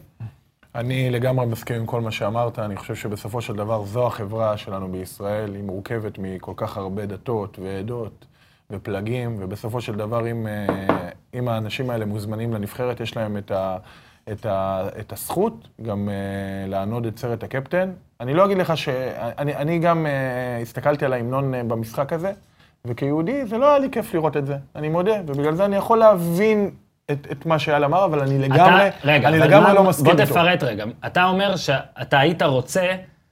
אני לגמרי מסכים עם כל מה שאמרת, אני חושב שבסופו של דבר זו החברה שלנו בישראל, היא מורכבת מכל כך הרבה דתות ועדות ופלגים, ובסופו של דבר אם, אה, אם האנשים האלה מוזמנים לנבחרת, יש להם את, ה, את, ה, את הזכות גם אה, לענוד את סרט הקפטן. אני לא אגיד לך ש... אני, אני גם אה, הסתכלתי על ההמנון במשחק הזה, וכיהודי זה לא היה לי כיף לראות את זה, אני מודה, ובגלל זה אני יכול להבין את, את מה שאייל אמר, אבל אני לגמרי, אתה, רגע, אני לגמרי מה- לא מסכים בוא איתו. תפרט רגע. אתה אומר שאתה היית רוצה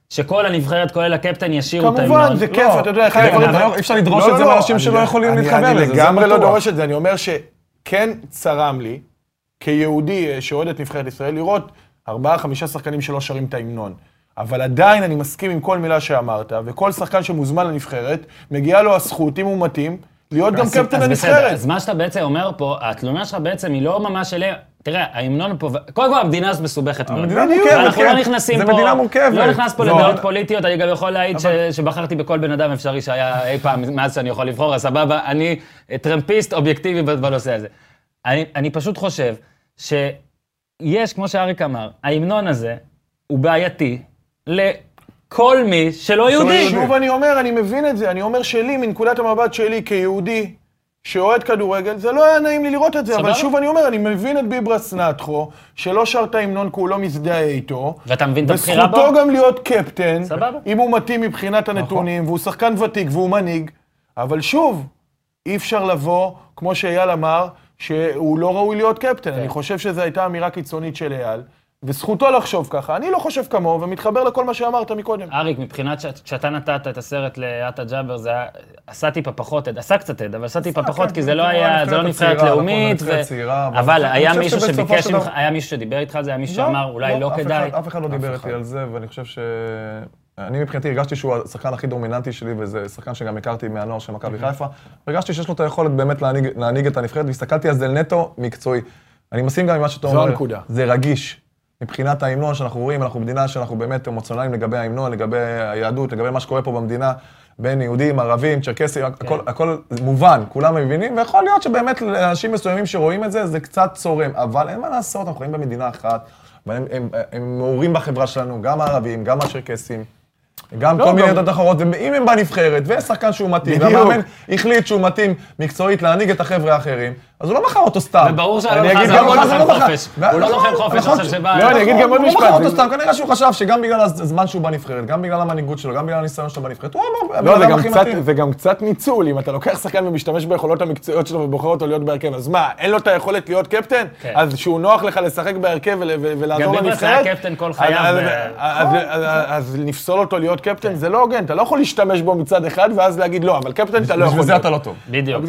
שכל הנבחרת, כולל הקפטן, ישירו את ההמנון. כמובן, זה כיף, לא, אתה יודע, אחד הדברים... אי אפשר לדרוש לא, את זה לא, מאנשים שלא יכולים להתחבר לזה, זה אני לגמרי לא. דורש את זה, אני אומר שכן צרם לי, כיהודי אה, שאוהד את נבחרת ישראל, לראות ארבעה, חמישה שחקנים שלא שרים את ההמנון. אבל עדיין אני מסכים עם כל מילה שאמרת, וכל שחקן שמוזמן לנבחרת, מגיעה לו הזכות, אם הוא מתאים, להיות גם אז- קפטן הנבחרת. אז מה שאתה בעצם אומר פה, התלונה שלך בעצם היא לא ממש אליהם. תראה, ההמנון פה, קודם כל המדינה הזאת מסובכת מאוד. המדינה. מורכבת, ואנחנו כן. לא נכנסים זה פה, מדינה מורכבת. לא נכנס פה לא, לדעות פוליטיות, אני גם יכול להעיד שבחרתי בכל בן אדם אפשרי שהיה אי פעם מאז שאני יכול לבחור, אז סבבה, אני טרמפיסט אובייקטיבי בנושא הזה. אני, אני פשוט חושב שיש, כמו שאריק אמר, ההמנון הזה הוא בעייתי לכל מי שלא יהודי. שוב אני אומר, אני מבין את זה, אני אומר שלי, מנקודת המבט שלי כיהודי שאוהד כדורגל, זה לא היה נעים לי לראות את זה, אבל. שוב אני אומר, אני מבין את ביברס נטחו, שלא שר את ההמנון כי הוא לא מזדהה איתו. ואתה מבין את הבחירה בו? וזכותו גם להיות קפטן, סבבה. אם הוא מתאים מבחינת הנתונים, והוא שחקן ותיק והוא מנהיג, אבל שוב, אי אפשר לבוא, כמו שאייל אמר, שהוא לא ראוי להיות קפטן. כן. אני חושב שזו הייתה אמירה קיצונית של אייל, וזכותו לחשוב ככה. אני לא חושב כמוהו, ומתחבר לכל מה שאמרת מקודם. אריק, מבחינת ש- כשאתה נתת את הסרט לעטה ג'אבר, זה היה, עשה טיפה פחות עד, עשה קצת עד, אבל עשה טיפה פחות, כי זה לא כאילו, היה, זה לא נבחרת לאומית, נכון, הצעירה, אבל היה מישהו שביקש ממך, היה מישהו שדיבר איתך על זה, היה מישהו שאמר, אולי לא אף כדאי. אף אחד לא דיבר איתי על זה, ואני חושב ש... אני מבחינתי הרגשתי שהוא השחקן הכי דומיננטי שלי, וזה שחקן שגם הכרתי מהנוער של מכבי חיפה. הרגשתי שיש לו את היכולת באמת להנהיג, את הנבחרת, והסתכלתי על זה נטו מקצועי. אני מסכים גם עם מה שאתה זו אומר. הנקודה. זה רגיש. מבחינת ההמנון שאנחנו רואים, אנחנו מדינה שאנחנו באמת אמוציונליים לגבי ההמנון, לגבי היהדות, לגבי מה שקורה פה במדינה. בין יהודים, ערבים, צ'רקסים, הכל, הכל מובן, כולם מבינים, ויכול להיות שבאמת לאנשים מסוימים שרואים את זה, זה קצת צורם, אבל אין מה לעשות, אנחנו חיים במדינה אחת, והם הם, הם מעורים בחברה שלנו, גם הערבים, גם הצ'רקסים. גם לא, כל מיני עדות אחרות, ואם הם בנבחרת, ויש שחקן שהוא מתאים. והמאמן החליט שהוא מתאים מקצועית להנהיג את החבר'ה האחרים, אז הוא לא מכר אותו סתם. וברור שאלון חזן הוא לא חזן לוחם מכר. חופש. הוא לא נכון, לוחם חופש נכון. עכשיו שבא... לא, אני אגיד גם עוד הוא לא משפט, מכר אותו סתם, כנראה שהוא חשב שגם בגלל הזמן שהוא בנבחרת, גם בגלל המנהיגות שלו, גם בגלל הניסיון שלו בנבחרת, הוא אמר, לא, הבן זה אדם גם, הכי קצת, ניצול, אם אתה לוקח שחקן ומשתמש ביכולות המקצועיות שלו ובוחר אותו להיות בהרכב, אז מה, אין לו את היכולת להיות קפטן? כן. אז שהוא נוח לך לשחק בהרכב ולעזור לנבחרת? אז- לפסול אותו להיות קפטן זה לא הוגן, אתה לא יכול להשתמש בו מצד אחד ואז להגיד לא, אבל קפטן אתה לא יכול בשביל זה. אתה לא טוב. בדיוק.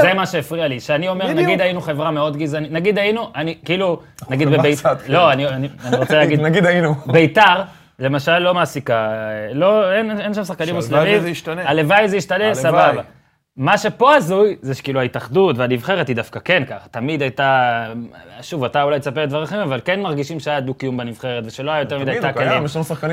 זה מה שהפריע לי, שאני אומר, בדיוק. נגיד היינו חברה מאוד גזענית, נגיד היינו, אני כאילו, נגיד חברה בבית, קצת, לא, אני, אני, אני רוצה להגיד, <laughs> נגיד היינו. ביתר, למשל, לא מעסיקה, לא, אין, אין שם שחקנים מוסלמים. וזה ישתנה. הלוואי זה ישתנה. סבבה. מה שפה הזוי, זה שכאילו ההתאחדות והנבחרת היא דווקא כן ככה. תמיד הייתה, שוב, אתה אולי תספר דברים אחרים, אבל כן מרגישים שהיה דו-קיום בנבחרת, ושלא היה יותר מדי טאקלים.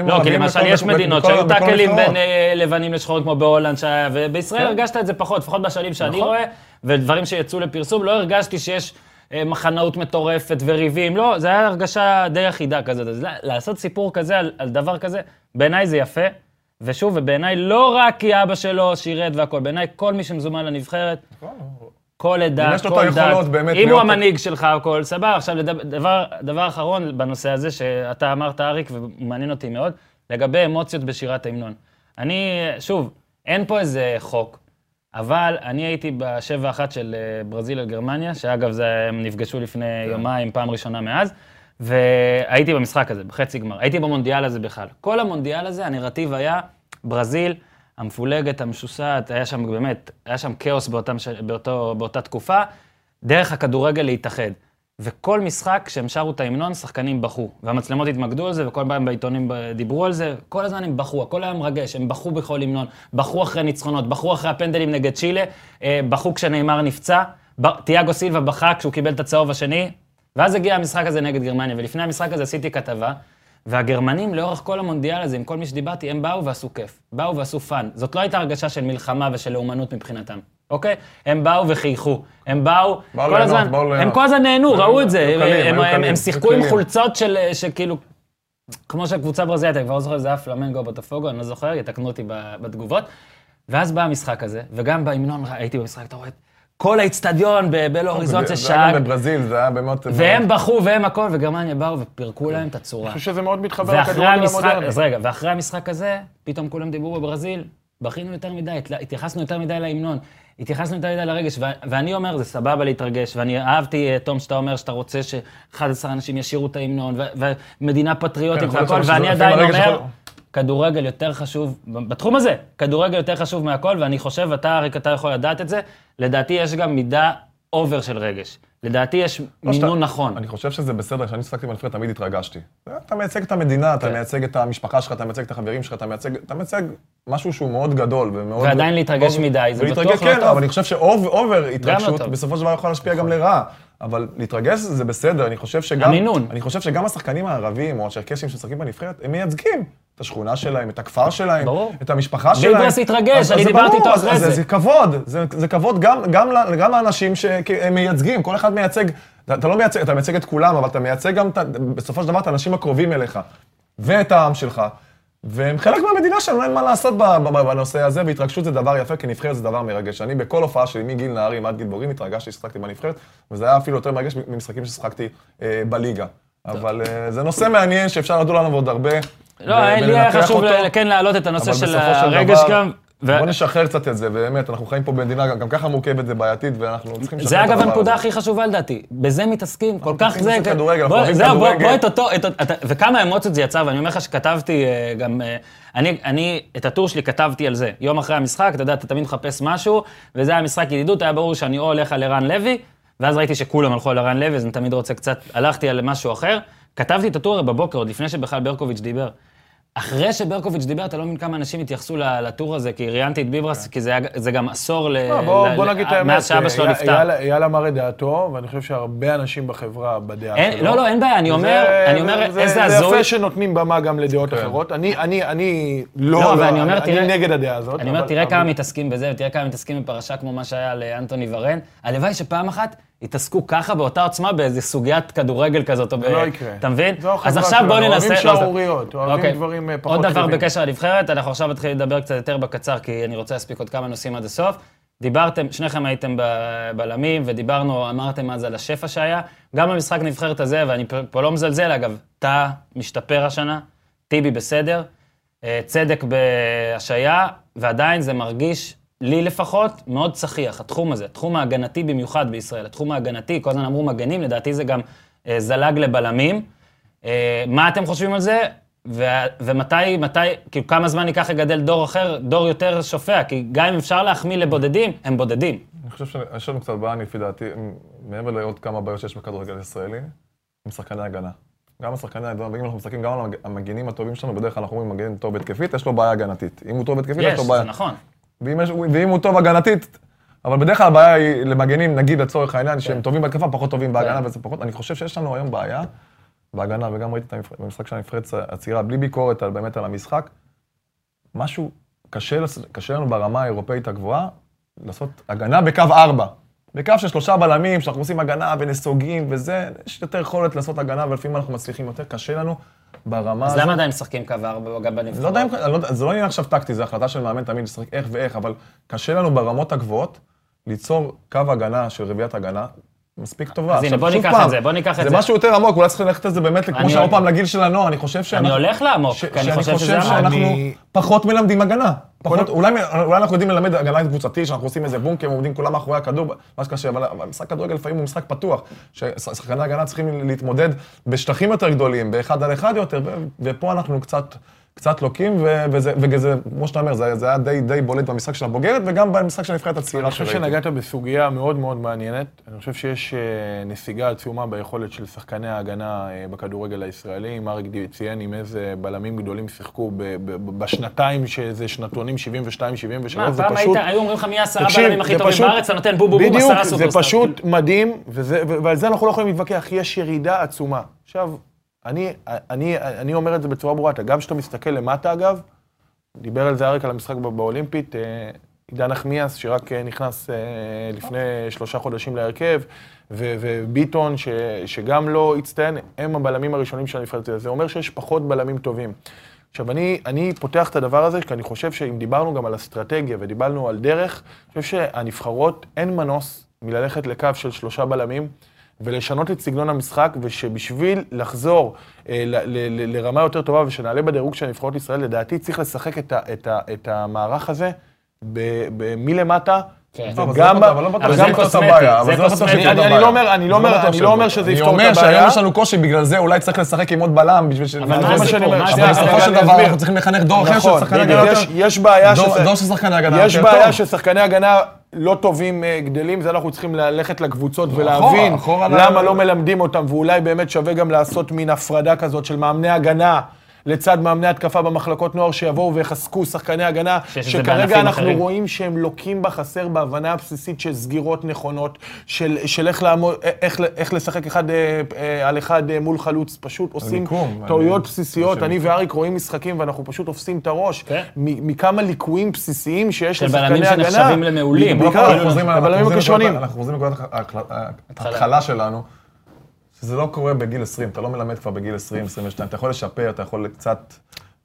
לא, כי למשל יש מדינות שהיו טאקלים. בין אה, לבנים לשחורים כמו בהולנד, ובישראל כן. הרגשת את זה פחות, לפחות בשנים שאני נכון. רואה, ודברים שיצאו לפרסום, לא הרגשתי שיש אה, מחנאות מטורפת וריבים, לא, זה היה הרגשה די אחידה כזאת. אז לעשות סיפור כזה על, על דבר כזה, בעיניי זה יפה, ושוב, ובעיניי לא רק כי אבא שלו שירת והכול, בעיניי כל מי שמזומן לנבחרת, כל עדה, כל דת, אם הוא המנהיג שלך, הכל, סבבה. עכשיו, דבר, דבר אחרון בנושא הזה, שאתה אמרת, אריק, ומעניין אותי מאוד, לגבי אמוציות בשירת ההמנון. אני, שוב, אין פה איזה חוק, אבל אני הייתי בשבע אחת של אה, ברזיל על גרמניה, שאגב, זה, הם נפגשו לפני יומיים, פעם ראשונה מאז, והייתי במשחק הזה, בחצי גמר. הייתי במונדיאל הזה בכלל. כל המונדיאל הזה, הנרטיב היה ברזיל, המפולגת, המשוסעת, היה שם באמת, היה שם כאוס באותם. באותו, באותה תקופה, דרך הכדורגל להתאחד. וכל משחק, כשהם שרו את ההמנון, שחקנים בכו. והמצלמות התמקדו על זה, וכל פעם בעיתונים דיברו על זה, כל הזמן הם בכו, הכל היה מרגש, הם בכו בכל המנון, בכו אחרי ניצחונות, בכו אחרי הפנדלים נגד צ'ילה, אה, בכו כשניימאר נפצע, תיאגו סילבה בכה כשהוא קיבל את הצהוב השני, ואז הגיע המשחק הזה נגד גרמניה, ולפני המשחק הזה עשיתי כתבה, והגרמנים לאורך כל המונדיאל הזה, עם כל מי שדיברתי, הם באו ועשו כיף. באו ועשו fun. זאת לא הייתה הרגשה של מלחמה ושל לאומנות מבחינתם, אוקיי? הם באו וחייכו. הם באו, באו כל ליהנות, הזמן, באו ליהנות. הם כל הזמן נהנו, ראו את זה. הם- הם- הם- שיחקו עם. חולצות של, שכאילו, כמו שהקבוצה ברזילאית, אני כבר לא זוכר, זה היה פלמנגו או בוטפוגו, אני לא זוכר, יתקנו אותי בתגובות. ואז בא המשחק הזה, וגם בהמנון הייתי במשחק, אתה רואה את כל האיצטדיון בבלו הוריזונצה זה היה גם בברזיל, זה היה באמת... והם בכו והם הכל, וגרמניה באו ופירקו להם את הצורה. אני חושב שזה מאוד מתחבר לכדורגל המודרני. אז רגע, ואחרי המשחק הזה, פתאום כולם דיברו בברזיל, בכינו יותר מדי, התייחסנו יותר מדי להמנון, התייחסנו יותר מדי לרגש, ואני אומר, זה סבבה להתרגש, ואני אהבתי, אה, תום, שאתה אומר שאתה רוצה ש-11 אנשים ישירו את ההמנון, ומדינה פטריוטית כן, והכל, ואני עדיין אומר, כדורגל יותר חשוב, בתחום הזה, כדורגל יותר חשוב מהכל, ואני חושב, אתה, אריק, אתה יכול לדעת את זה, לדעתי יש גם מידה over של רגש. לדעתי יש לא שאתה- מינון נכון. אני חושב שזה בסדר, כשאני שיחקתי בנבחרת תמיד התרגשתי. אתה מייצג את המדינה, אתה כן. מייצג את המשפחה שלך, אתה מייצג את החברים שלך, אתה מייצג, אתה מייצג משהו שהוא מאוד גדול ומאוד... ועדיין להתרגש מדי, זה בטוח לא כן, טוב. אבל אני חושב ש over לא התרגשות. בסופו של דבר יכול להשפיע גם לרעה. אבל להתרגש זה בסדר, אני חושב שגם... המינון. אני חושב שגם השחקנים הערבים או הצ'רקסים שמשחקים בנבחרת, הם מייצגים את השכונה שלהם, את הכפר שלהם, ברור. את המשפחה שלהם. ויברס התרגש, אני דיברתי איתו אחרי זה. זה כבוד, זה, זה כבוד גם, גם, גם לאנשים שהם מייצגים, כל אחד מייצג, אתה, לא מייצג, אתה מייצג את כולם, אבל אתה מייצג גם, בסופו של דבר, את האנשים הקרובים אליך, ואת העם שלך, והם חלק מהמדינה שלנו, אין מה לעשות בנושא הזה, והתרגשות זה דבר יפה, כי נבחרת זה דבר מרגש. אני בכל הופעה שלי, מגיל נערים עד גיל בוגרים, התרגשתי ששיחקתי בנבחרת, וזה היה אפילו יותר מרגש ממשחקים ששיחקתי אה, בליגה. אבל אה, זה נושא מעניין שאפשר לדון עליו עוד הרבה. לא, לי היה חשוב כן להעלות את הנושא של הרגש גם. ו- בוא נשחרר קצת את זה, באמת, אנחנו חיים פה במדינה גם- ככה מורכבת ובעייתית, ואנחנו צריכים לשחרר זה את אגב הדבר הנקודה הזה. הכי חשובה לדעתי, בזה מתעסקים, כל כך זה... בזה כדורגל, אנחנו אוהבים זהו, בוא- כדורגל. בוא את אותו, את אתה- וכמה אמוציות זה יצא, ואני אומר לך שכתבתי אה, גם, אה, אני, אני את הטור שלי כתבתי על זה. יום אחרי המשחק, אתה יודע, אתה תמיד מחפש משהו, וזה היה משחק ידידות, היה ברור שאני או הולך על ערן לוי, ואז ראיתי שכולם הלכו על ערן לוי, אז אני תמיד רוצה קצת, הלכתי על משהו אחר. כתבתי את הטור בבוקר, עוד לפני שבכלל ברקוביץ' דיבר. אחרי שברקוביץ' דיבר, אתה לא מבין כמה אנשים התייחסו לטור הזה, כי ראיינתי את ביברס, כי זה זה גם עשור ל... לא, בוא, ל- בוא נגיד את האמת, מאז שאבא שלו אייל- נפטר. אייל- אמר את דעתו, ואני חושב שהרבה אנשים בחברה בדעה אין- שלו. לא, לא, אין בעיה, אני אומר, זה- אני אומר, זה- איזה זה הזוי. יפה שנותנים במה גם לדעות אחרות. אני, אני, אני לא, לא, לא, ואני אומר, אני תראה- נגד הדעה הזאת. אני אומר, אבל- תראה אבל- כמה מתעסקים בזה, ותראה כמה מתעסקים בפרשה כמו מה שהיה לאנטוני ורן. הלוואי שפעם אחת יתעסקו ככה באותה עוצמה באיזה סוגיית כדורגל כזאת. או ב- לא יקרה. אתה מבין? זו החברה אז עכשיו בואו ננסה... אוהבים לא, זה- שערוריות, אוהבים אוקיי. דברים, אה, פחות עוד דבר. בקשר לנבחרת, אנחנו עכשיו נתחיל לדבר קצת יותר בקצר, כי אני רוצה להספיק עוד כמה נושאים עד הסוף. דיברתם, שניכם הייתם בבלמים, ודיברנו, אמרתם אז על השפע שהיה. גם במשחק נבחרת הזה, ואני פה- לא מזלזל, אגב, טאה משתפר השנה, טיבי בסדר, אה, צדק בהשעיה, ועדיין זה מרגיש, לי לפחות, מאוד צחיח, התחום הזה, התחום ההגנתי במיוחד בישראל. התחום ההגנתי, כל הזמן אמרו מגנים, לדעתי זה גם אה, זלג לבלמים. אה, מה אתם חושבים על זה? ו- ומתי, מתי, כאילו כמה זמן ייקח לגדל דור אחר, דור יותר שופע? כי גם אם אפשר להחמיא לבודדים, הם בודדים. אני חושב שיש לנו קצת בעיה, לפי דעתי, מעבר לעוד כמה בעיות שיש בכדורגל הישראלי, עם שחקני הגנה. גם השחקני הגנה, אם אנחנו מסתכלים גם על המג- המגינים הטובים שלנו, בדרך כלל אנחנו אומרים מגן טוב התקפית, יש לו בעיה הגנתית. אם הוא טוב התקפית, יש יש, לו בעיה. זה נכון. ואם, יש, ואם הוא טוב הגנתית, אבל בדרך כלל הבעיה היא למגנים, נגיד לצורך העניין, שהם טובים בהתקפה, פחות טובים בהגנה, כן. וזה פחות, אני חושב שיש לנו היום בעיה בהגנה, וגם ראיתי את במשחק של הנבחרת הצעירה, בלי ביקורת על, באמת על המשחק, משהו קשה, קשה לנו ברמה האירופאית הגבוהה, לעשות הגנה בקו ארבע. בקו של שלושה בלמים, שאנחנו עושים הגנה ונסוגים וזה, יש יותר יכולת לעשות הגנה, ולפעמים אנחנו מצליחים יותר, קשה לנו ברמה אז הזאת. למה עדיין משחקים קו ארבע גם בנבחרות? לא יודע לא יודע, זה לא עניין עכשיו טקטי, זה החלטה של מאמן תמיד לשחק איך ואיך, אבל קשה לנו ברמות הגבוהות ליצור קו הגנה של רביעיית הגנה מספיק טובה. אז הנה, בוא ניקח פעם, את זה, בוא ניקח את זה. זה משהו יותר עמוק, אולי צריך ללכת על זה באמת, כמו שעוד פעם לגיל של הנוער, אני חושב שאנחנו... אני הולך לעמוק, כי אני חושב שזה עמוק. שאנחנו פחות מלמדים הגנה. פחות, אולי, אולי אנחנו יודעים ללמד הגנה קבוצתית, שאנחנו עושים איזה בונקר, עומדים כולם מאחורי הכדור, מה שקשה, אבל משחק כדורגל לפעמים הוא משחק פתוח, ששחקני הגנה צריכים להתמודד בשטחים יותר גדולים, באחד על אחד יותר, ופה אנחנו קצת... קצת לוקים, ו- וזה, וזה, כמו שאתה אומר, זה, זה היה די, די בולט במשחק של הבוגרת, וגם במשחק של הנבחרת הצעירה אני חושב שנגעת בסוגיה מאוד מאוד מעניינת. אני חושב שיש אה, נסיגה עצומה ביכולת של שחקני ההגנה אה, בכדורגל הישראלי. מרק די- ציין עם איזה בלמים גדולים שיחקו ב- ב- בשנתיים שזה שנתונים 72-73, מה, זה פעם פשוט... היית, היו אומרים לך מי העשרה בלמים הכי זה טובים פשוט- בארץ, אתה נותן בום בום בום בדיוק, עשרה זה סופרסטאר. פשוט מדהים, וזה, ו- ועל זה אנחנו לא יכולים להתווכח, יש ירידה עצומה. עכשיו, אני, אני, אני אומר את זה בצורה ברורה, אתה גם כשאתה מסתכל למטה אגב, דיבר על זה אריק על המשחק באולימפית, אה, עידן נחמיאס, שרק אה, נכנס אה, לפני שלושה חודשים להרכב, ו- וביטון, ש- שגם לא הצטיין, הם הבלמים הראשונים של הנבחרת. זה אומר שיש פחות בלמים טובים. עכשיו, אני, אני פותח את הדבר הזה, כי אני חושב שאם דיברנו גם על אסטרטגיה ודיברנו על דרך, אני חושב שהנבחרות, אין מנוס מללכת לקו של שלושה בלמים. ולשנות את סגנון המשחק, ושבשביל לחזור אה, לרמה יותר טובה ושנעלה בדירוג של נבחרות ישראל, לדעתי צריך לשחק את, המערך הזה מלמטה. כן. טוב, אבל זה וגם לא- אבל לא בטוח זה את הבעיה. זה אבל לא קוסמטי. שזה יפתור את אני- הבעיה. לא אומר- אני לא זה אומר- שזה לא אומר יפתור. שזה יפתור את אני אומר הבעיה. שהיום יש לנו קושי, בגלל זה אולי צריך לשחק עם עוד בלם בשביל ש... אבל זה מה מה שנייה, אבל? בסופו של דבר. אנחנו צריכים לחנך דור אחר של נכון, שחקני בדיוק. הגנה יש- בעיה של שחקני יש בעיה. ששחקני הגנה לא טובים אה, גדלים, זה אנחנו צריכים ללכת לקבוצות ולהבין למה לא מלמדים אותם, ואולי באמת שווה גם לעשות מין הפרדה כזאת של מאמני הגנה. לצד מאמני התקפה במחלקות נוער שיבואו ויחזקו שחקני הגנה, שכרגע אנחנו אחרים. רואים שהם לוקים בחסר בהבנה הבסיסית של סגירות נכונות, של, של איך, לעמוד, איך, איך לשחק אחד אה, אה, על אחד אה, מול חלוץ, פשוט עושים מיקום, טעויות אני- בסיסיות. של אני. ואריק רואים משחקים ואנחנו פשוט תופסים את הראש כן. מ- מכמה ליקויים בסיסיים שיש של לשחקני בלמים הגנה. שנחשבים למעולים. בעיקר אנחנו חוזרים- אנחנו הבלמים הכישרונים. אנחנו חוזרים לנקודת ההתחלה שלנו, שזה לא קורה בגיל 20, אתה לא מלמד כבר בגיל 20, 22, אתה יכול לשפר, אתה יכול קצת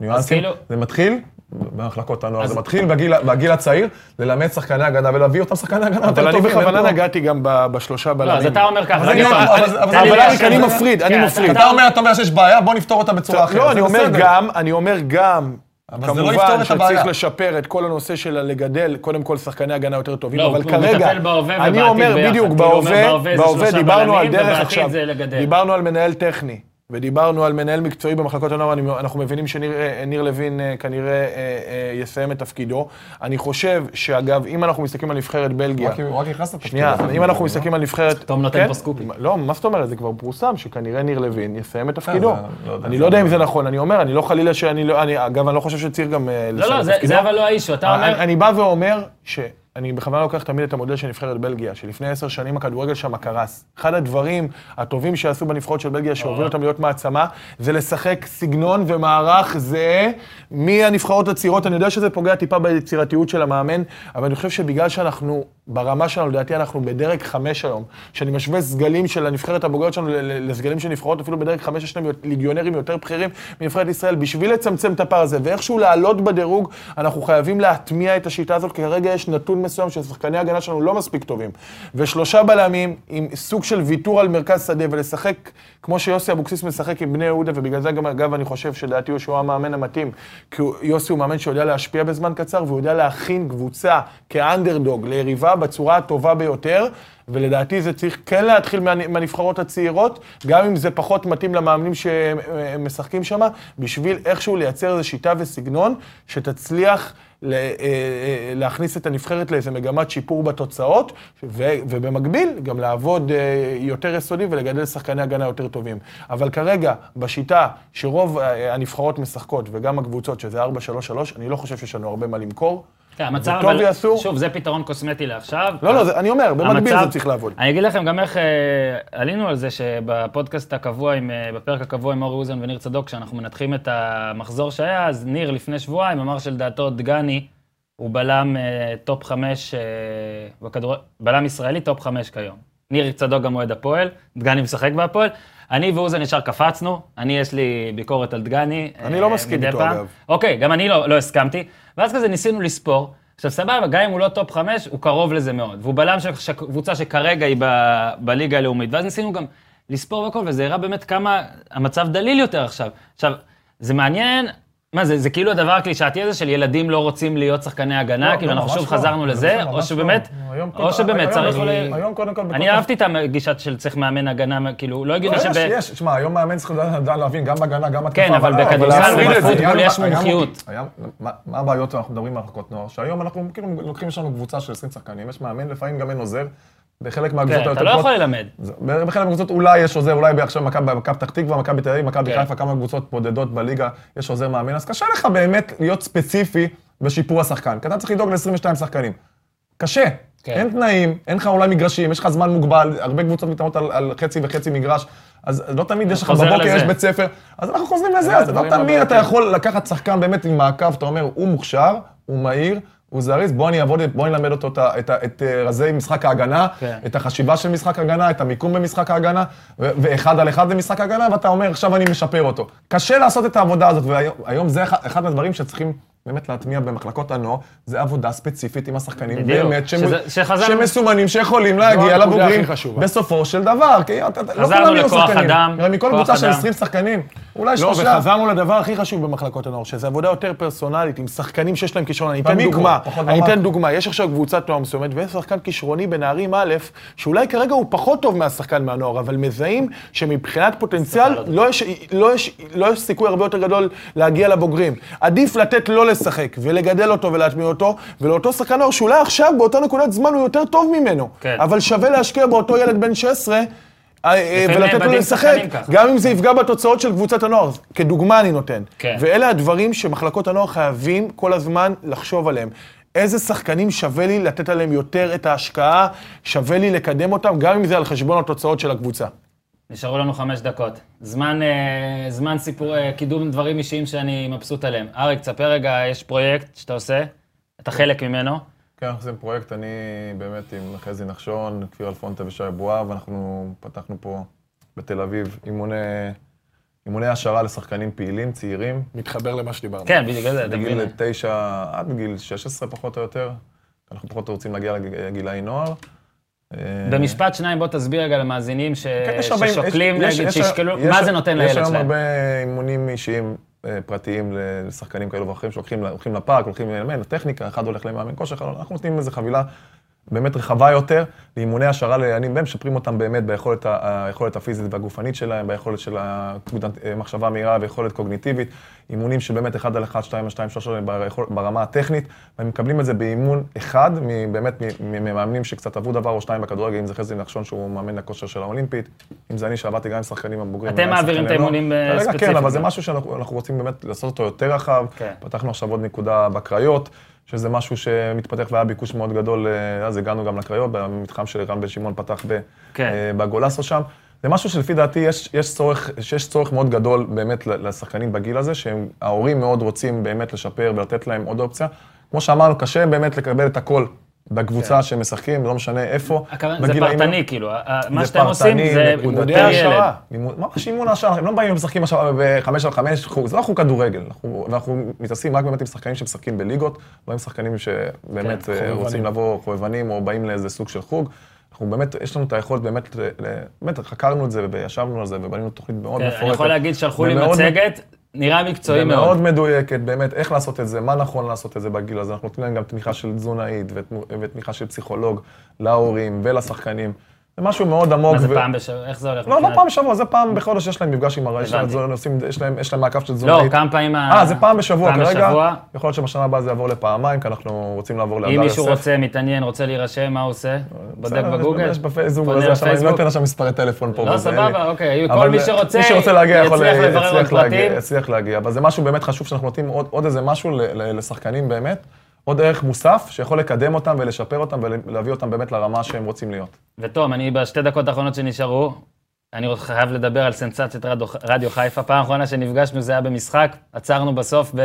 ניואנסים. כאילו- זה מתחיל במחלקות הנוער, זה מתחיל בגיל- בגיל הצעיר, ללמד שחקני הגנה ולהביא אותם שחקני הגנה יותר אבל. אני בכוונה נגעתי גם ב- בשלושה בלמים. לא, אז אתה אומר ככה. אבל אני- אני- אני מפריד, אני כן, מפריד. אתה אומר, אתה אומר שיש בעיה, בוא נפתור אותה בצורה אחרת. לא, אני אומר. גם, אני אומר גם, אבל זה לא יפתור כמובן את הבעיה. שצריך לשפר את כל הנושא של לגדל, קודם כל שחקני הגנה יותר טובים, לא, אבל הוא כרגע, מטפל בהווה אני ובעתיד אומר, ביחד. בדיוק, הוא אומר, בהווה, בהווה בהווה דיברנו על דרך עכשיו. דיברנו על מנהל טכני. ודיברנו על מנהל מקצועי במחלקות הנוער, אני- אנחנו מבינים שניר אה, ניר לוין אה, כנראה אה, אה, יסיים את תפקידו. אני חושב שאגב, אם אנחנו מסתכלים על נבחרת בלגיה, רק- הוא רק נכנס לתפקיד. שנייה. אם אנחנו מסתכלים על נבחרת... תום נותן כן? פה סקופים. לא, מה זאת אומרת? זה כבר פורסם, שכנראה ניר לוין יסיים את תפקידו. לא יודע, אני זה לא יודע אם לא- זה נכון, אני אומר, אני לא חלילה שאני לא... אני- אגב, אני לא חושב שצריך גם לא, לא, זה- אבל לא האישו, אתה אני, אומר... אני בא ואומר שאני בכוונה לוקח תמיד את המודל של נבחרת בלגיה, שלפני עשר שנים הכדורגל שם קרס. אחד הדברים הטובים שעשו בנבחרות של בלגיה, שהובילו אותם להיות מעצמה, זה לשחק סגנון ומערך זהה מהנבחרות הצעירות. אני יודע שזה פוגע טיפה ביצירתיות של המאמן, אבל אני חושב שבגלל שאנחנו, ברמה שלנו, לדעתי אנחנו בדרג חמש היום, שאני משווה סגלים של הנבחרת הבוגרת שלנו לסגלים של נבחרות, אפילו בדרג חמש יש להם ליגיונרים יותר בכירים מנבחרת ישראל, בשביל לצמצם את הפער הזה, ואיכשהו לעלות בדירוג, אנחנו חייבים להטמיע את השיטה הזאת, כי כרגע יש נתון מסוים ששחקני ההגנה שלנו לא מספיק טובים. ושלושה בלמים עם סוג של ויתור על מרכז שדה ולשחק כמו שיוסי אבוקסיס משחק עם בני יהודה, ובגלל זה גם, אגב, אני חושב שלדעתי הוא שהוא המאמן המתאים, כי יוסי הוא מאמן שיודע להשפיע בזמן קצר, והוא יודע להכין קבוצה כאנדרדוג ליריבה בצורה הטובה ביותר. ולדעתי זה צריך כן להתחיל מה- מהנבחרות הצעירות, גם אם זה פחות מתאים למאמנים שמשחקים שם, בשביל איכשהו לייצר איזו שיטה וסגנון שתצליח אה, אה, להכניס את הנבחרת לאיזה מגמת שיפור בתוצאות, ובמקביל גם לעבוד אה, יותר יסודי ולגדל שחקני הגנה יותר טובים. אבל כרגע, בשיטה שרוב הנבחרות משחקות, וגם הקבוצות, שזה 4-3-3, אני לא חושב שיש לנו הרבה מה למכור. כן, המצב, אבל, יעשו. שוב, זה פתרון קוסמטי לעכשיו. לא, לא, זה- אני אומר, במקביל המצב- זה צריך לעבוד. אני אגיד לכם גם איך אה, עלינו על זה שבפודקאסט הקבוע, עם, אה, בפרק הקבוע עם אורי אוזן וניר צדוק, כשאנחנו מנתחים את המחזור שהיה, אז ניר לפני שבועיים אמר שלדעתו דגני הוא בלם אה, top חמש אה, בכדור... בלם ישראלי top חמש כיום. ניר צדוק גם אוהד הפועל, דגני משחק בהפועל. אני ואוזן ישר קפצנו, אני יש לי ביקורת על דגני. אני לא אה, מסכים איתו. אגב. אוקיי, גם אני לא, לא הסכמתי. ואז כזה ניסינו לספור. עכשיו סבבה, גם אם הוא לא top חמש, הוא קרוב לזה מאוד. והוא בלם של קבוצה שכרגע היא ב, בליגה הלאומית. ואז ניסינו גם לספור והכל, וזה הראה באמת כמה המצב דליל יותר עכשיו. עכשיו, זה מעניין, מה זה, זה כאילו הדבר הקלישאתי הזה של ילדים לא רוצים להיות שחקני הגנה, לא, כאילו לא, אנחנו ממש שוב לא. חזרנו זה לזה, או. שבאמת, או שבאמת צריך... היום קודם כל... אני אהבתי את הגישה של צריך מאמן הגנה, כאילו, לא הגיוני שב... יש, תשמע, היום מאמן צריך לדעת להבין, גם בהגנה, גם בתקופה. כן, אבל בכדורסל. ובפוטבול יש מומחיות. מה הבעיות שאנחנו מדברים על מחלקות נוער? שהיום אנחנו כאילו לוקחים, יש לנו קבוצה של 20 שחקנים, יש מאמן, לפעמים גם אין עוזר. בחלק מהקבוצות כן, היותר אתה לא יכול ללמד. בחלק מהקבוצות אולי יש עוזר, אולי עכשיו מכבי פתח תקווה, מכבי תל אביב, מכבי כן. חיפה, כמה קבוצות בודדות בליגה, יש עוזר מאמן, אז קשה לך באמת להיות ספציפי בשיפור השחקן, כי אתה צריך לדאוג ל-22 שחקנים. קשה. כן. אין תנאים, אין לך אולי מגרשים, יש לך זמן מוגבל, הרבה קבוצות מתאמות על, על חצי וחצי מגרש, אז לא תמיד יש לך בבוקר, לזה. יש בית ספר, אז אנחנו חוזרים לזה, אלה אז לא תמיד אתה. יכול לקחת שחקן באמת עם מעקב, אתה אומר, הוא מוכשר, הוא מהיר, הוא זריז, בוא אני אעבוד, בוא אני אלמד אותו את, את, את אה, רזי משחק ההגנה, כן. את החשיבה של משחק ההגנה, את המיקום במשחק ההגנה, ו- ואחד על אחד במשחק ההגנה, ואתה אומר, עכשיו אני משפר אותו. קשה לעשות את העבודה הזאת, והיום היום זה אחד, אחד מהדברים שצריכים באמת להטמיע במחלקות הנוער, זה עבודה ספציפית עם השחקנים, בדיוק. באמת, שמ- שזה- שחזרנו- שמסומנים, שיכולים להגיע הנקודה לבוגרים. בסופו של דבר, כי אתה- אתה- לא כולם יהיו לכוח שחקנים. אדם, מכל קבוצה של אדם. 20 שחקנים, אולי לא, שלושה. וחזרנו לדבר הכי חשוב במחלקות הנוער, שזה עבודה יותר פרסונלית, עם שחקנים שיש להם כישרון. אני אתן דוגמה, אני. אתן דוגמה, יש עכשיו קבוצת נוער מסוימת, ויש שחקן כישרוני בנערים א', שאולי כרגע הוא פחות טוב מהשחקן מהנוער, אבל מזהים שמבחינת פוטנציאל, לא יש, לא, יש, לא יש סיכוי הרבה יותר גדול להגיע לבוגרים. עדיף לתת לו לשחק, ולגדל אותו ולהטמיע אותו, ולאותו שחקן נוער שאולי עכשיו, באותה נקודת זמן, הוא יותר טוב ממנו. כן. אבל שווה להשקיע באותו ילד בן 16, אה, אה, ולתת לו לשחק. גם אם זה יפגע בתוצאות של קבוצת הנוער. כדוגמה אני נותן. כן. ואלה הדברים שמחלקות הנוער חייבים כל הזמן לחשוב עליהם. איזה שחקנים שווה לי לתת עליהם יותר את ההשקעה, שווה לי לקדם אותם, גם אם זה על חשבון התוצאות של הקבוצה. נשארו לנו חמש דקות. זמן, אה, זמן סיפור, אה, קידום דברים אישיים שאני מבסוט עליהם. אריק, תספר רגע, יש פרויקט שאתה עושה, אתה חלק ממנו. כן, אנחנו עושים פרויקט, אני באמת עם חזי נחשון, כפיר אלפונטה ושי אבואב, אנחנו פתחנו פה בתל אביב אימוני, אימוני העשרה לשחקנים פעילים, צעירים, מתחבר למה שדיברנו. כן, בגלל זה, אתה בגיל מבין? תשע עד גיל 16 פחות או יותר. אנחנו פחות רוצים להגיע לגילאי נוער. אה, במשפט שניים, בוא תסביר רגע למאזינים ש... כן, ששוקלים, יש- נגיד, יש- שישקלו, יש- מה זה נותן לילד יש היום שלהם. הרבה אימונים אישיים אה, פרטיים לשחקנים כאלו ואחרים, שהולכים הולכים לפארק, הולכים לאמן, לטכניקה, אחד הולך למאמן כושר, אנחנו נותנים איזו חבילה באמת רחבה יותר, לאימוני השערה לעניינים, והם משפרים אותם באמת ביכולת ה- היכולת הפיזית והגופנית שלהם, ביכולת של המחשבה מהירה ויכולת קוגניטיבית, אימונים של באמת 1 על 1, 2 על 2, 3 ברמה הטכנית, והם מקבלים את זה באימון אחד, באמת ממאמנים שקצת עברו דבר או שניים בכדורגל, אם זה חזי נחשון שהוא מאמן הכושר של האולימפית, אם זה אני שעבדתי גם עם שחקנים הבוגרים. אתם מעבירים את. האימונים, אה, ספציפית. כן, אבל זה משהו שאנחנו אנחנו רוצים באמת לעשות אותו יותר רחב. כן. פתחנו עכשיו עוד נקודה בקריות, שזה משהו שמתפתח והיה ביקוש מאוד גדול, אה, אז הגענו גם לקריות, במתחם של רן בן שמעון פתח ב, כן. אה, בגולסו שם. זה משהו שלפי דעתי יש, יש, צורך, שיש צורך מאוד גדול באמת לשחקנים בגיל הזה, שההורים מאוד רוצים באמת לשפר ולתת להם עוד אופציה. כמו שאמרנו, קשה באמת לקבל את הכל בקבוצה שהם משחקים, לא משנה איפה. הכוונה- זה פרטני, כאילו, ה- ה- מה זה שאתם עושים זה נקודתי פר העשרה. ממש אימון השער, הם לא באים ומשחקים עכשיו בחמש על חמש, זה לא חוג כדורגל, אנחנו, ואנחנו מתעסקים רק באמת עם שחקנים שמשחקים בליגות, לא עם שחקנים שבאמת כן, חובבנים. רוצים לבוא חובבנים או באים לאיזה סוג של חוג. אנחנו באמת, יש לנו את היכולת באמת, באמת חקרנו את זה וישבנו על זה ובנינו תוכנית מאוד כן, מפורטת. אני יכול להגיד, שלחו לי מצגת, נראה מקצועי מאוד. ומאוד מדויקת, באמת, איך לעשות את זה, מה נכון לעשות את זה בגיל הזה. אנחנו נותנים להם גם תמיכה של תזונאית ותמיכה של פסיכולוג להורים ולשחקנים. זה משהו מאוד עמוק. מה זה ו- פעם בשבוע? איך זה הולך? לא, לא מבחינת- פעם בשבוע, זה פעם בחודש יש להם מפגש עם הרעי. יש להם מעקב של לא, תזונאית. כמה פעמים... אה, זה פעם בשבוע פעם כרגע. בשבוע. יכול להיות שבשנה הבאה זה יעבור לפעמיים, כי אנחנו רוצים לעבור להדר אם יוסף. מישהו רוצה, מתעניין, רוצה להירשם, מה הוא עושה? בודק בגוגל? יש בפייסבוק, פונה עכשיו אני לא לפייסבוק? אתן עכשיו מספרי טלפון פה. לא. סבבה, אוקיי. כל מי שרוצה, יצליח לברר עוד פרטים. יצליח להגיע, אבל זה משהו באמת חשוב שאנחנו נותנים עוד, איזה משהו לשחקנים באמת, עוד ערך מוסף שיכול לקדם אותם ולשפר אותם ולהביא אותם באמת לרמה שהם רוצים להיות. ותום, אני בשתי דקות האחרונות שנשארו, אני עוד חייב לדבר על סנסציית רדיו, רדיו חיפה. פעם אחרונה שנפגשנו זה היה במשחק, עצרנו בסוף ב...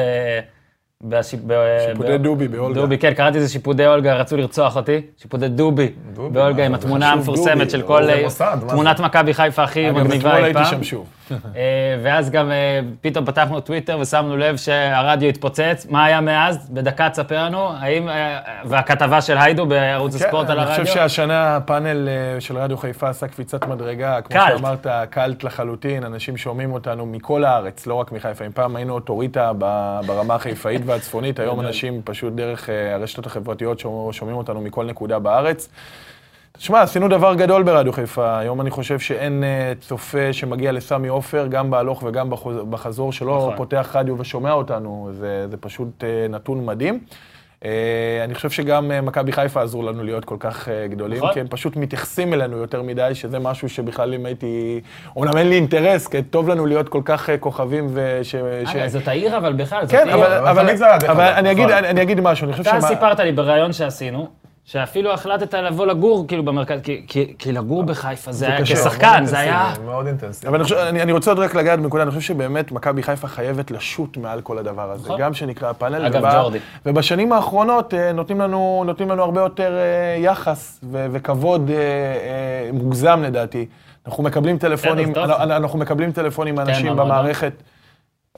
בשיפ... ב... שיפודי ב... דובי באולגה. דובי, כן, קראתי לזה שיפודי אולגה, רצו לרצוח אותי. שיפודי דובי, דובי, באולגה, עם התמונה המפורסמת של כל... זה מוסד, מה תמונת מכבי חיפה הכי אגב, מגניבה אתמול אי הייתי פעם. שם שוב. <laughs> אה, ואז גם אה, פתאום פתחנו טוויטר ושמנו לב שהרדיו התפוצץ. מה היה מאז? בדקה תספר לנו. האם... אה, והכתבה של היידו בערוץ הספורט על כן, אני הרדיו? חושב שהשנה הפאנל של רדיו חיפה עשה קפיצת מדרגה. כמו קאלט. שאמרת, קאלט לחלוטין, אנשים שומעים אותנו מכל הארץ, לא רק מחיפה. אם פעם היינו אוטוריטה ברמה החיפאית והצפונית, <laughs> היום אנשים פשוט דרך הרשתות החברתיות שומע- שומעים אותנו מכל נקודה בארץ. תשמע, עשינו דבר גדול ברדיו חיפה. היום אני חושב שאין אה, צופה שמגיע לסמי עופר, גם בהלוך וגם בחזור, שלא נכון. פותח רדיו ושומע אותנו. זה, זה פשוט אה, נתון מדהים. אה, אני חושב שגם אה, מכבי חיפה עזרו לנו להיות כל כך אה, גדולים, נכון. כי הם פשוט מתייחסים אלינו יותר מדי, שזה משהו שבכלל אם הייתי... אומנם אין לי אינטרס, כי טוב לנו להיות כל כך אה, כוכבים וש... ש... זאת העיר, אבל בכלל, זאת כן, עיר. אבל, אבל אבל, דרך אבל אגב, אני, אגיד, נכון. אני, אני אגיד משהו, אני חושב אתה שמה... סיפרת לי בריאיון שעשינו, שאפילו החלטת לבוא לגור, כאילו, במרכז, כי, כי, כי לגור בחיפה זה היה קשה, כשחקן, זה היה... מאוד אינטנסיבי. אבל אני, חושב, אני, אני רוצה עוד רק לגעת בנקודה, אני חושב שבאמת מכבי חיפה חייבת לשוט מעל כל הדבר הזה, נכון. גם שנקרא הפאנל. אגב, ובה- ג'ורדי. ובשנים האחרונות אה, נותנים לנו, נותנים לנו הרבה יותר אה, יחס ו- וכבוד אה, מוגזם לדעתי. אנחנו מקבלים טלפונים, בסדר, טוב. אנחנו, מקבלים טלפונים מאנשים מהמועדון. במערכת.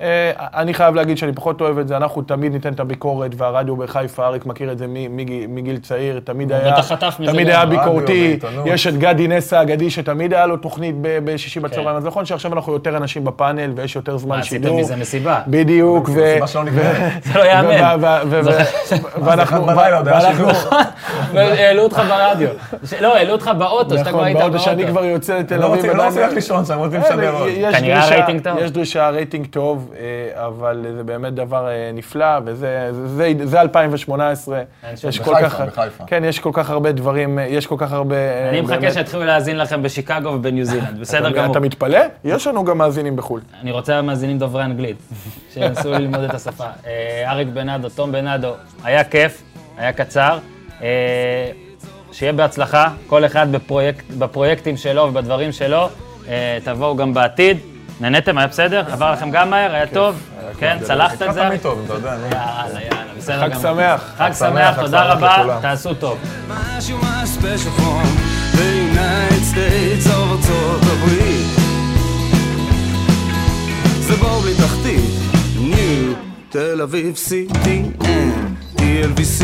אה, אני חייב להגיד שאני פחות אוהב את זה, אנחנו תמיד ניתן את הביקורת, והרדיו בחיפה, אריק מכיר את זה מ- מגיל, צעיר, תמיד היה, בטח חטף מזה תמיד. היה ביקורתי. יש את גדי נסה האגדי, שתמיד היה לו תוכנית ב- בשישי כן. בצהריים, אז נכון שעכשיו אנחנו יותר אנשים בפאנל, ויש יותר זמן מה, עשיתם שידור. מזה מסיבה? בדיוק, ו... סיבה שלא נגמרת. <laughs> זה לא יאמן. ו- ו- ו- ו- ואנחנו... אחד בלילה עוד היה ואנחנו- שידור. <laughs> העלו אותך ברדיו. לא, העלו אותך באוטו, שאתה כבר נכון, היית באוטו. שאני כבר יוצא לתל לא אביב. לא רוצים ללכת לישון שם, רוצים אה, לשדר עוד. יש דרישה- הרייטינג טוב. טוב, אה, אבל זה באמת דבר אה, נפלא, וזה זה- זה 2018. אין שום יש. כל בחיפה, כך- בחיפה. כן, יש כל כך הרבה דברים, אה, יש כל כך הרבה... אני מחכה באמת- שיתחילו להאזין לכם בשיקגו ובניו זילנד, בסדר גמור. אתה מתפלא? יש לנו גם מאזינים בחו"ל. אני רוצה מאזינים דוברי אנגלית, שינסו <laughs> ללמוד את השפה. אריק בנאדו, תום בנאדו, היה כיף, היה קצר. שיהיה בהצלחה, כל אחד בפרויקט, בפרויקטים שלו ובדברים שלו. תבואו גם בעתיד. נהניתם? היה בסדר? עבר לכם גם מהר? היה טוב? כן, צלחת את זה? תמיד טוב, אתה יודע. נו. יאללה, יאללה, בסדר חג גמור. שמח. חג שמח, חג תודה שמח רבה, לכולם. תעשו טוב. זה בור בלי תחתית, ניו תל אביב CTN TLVC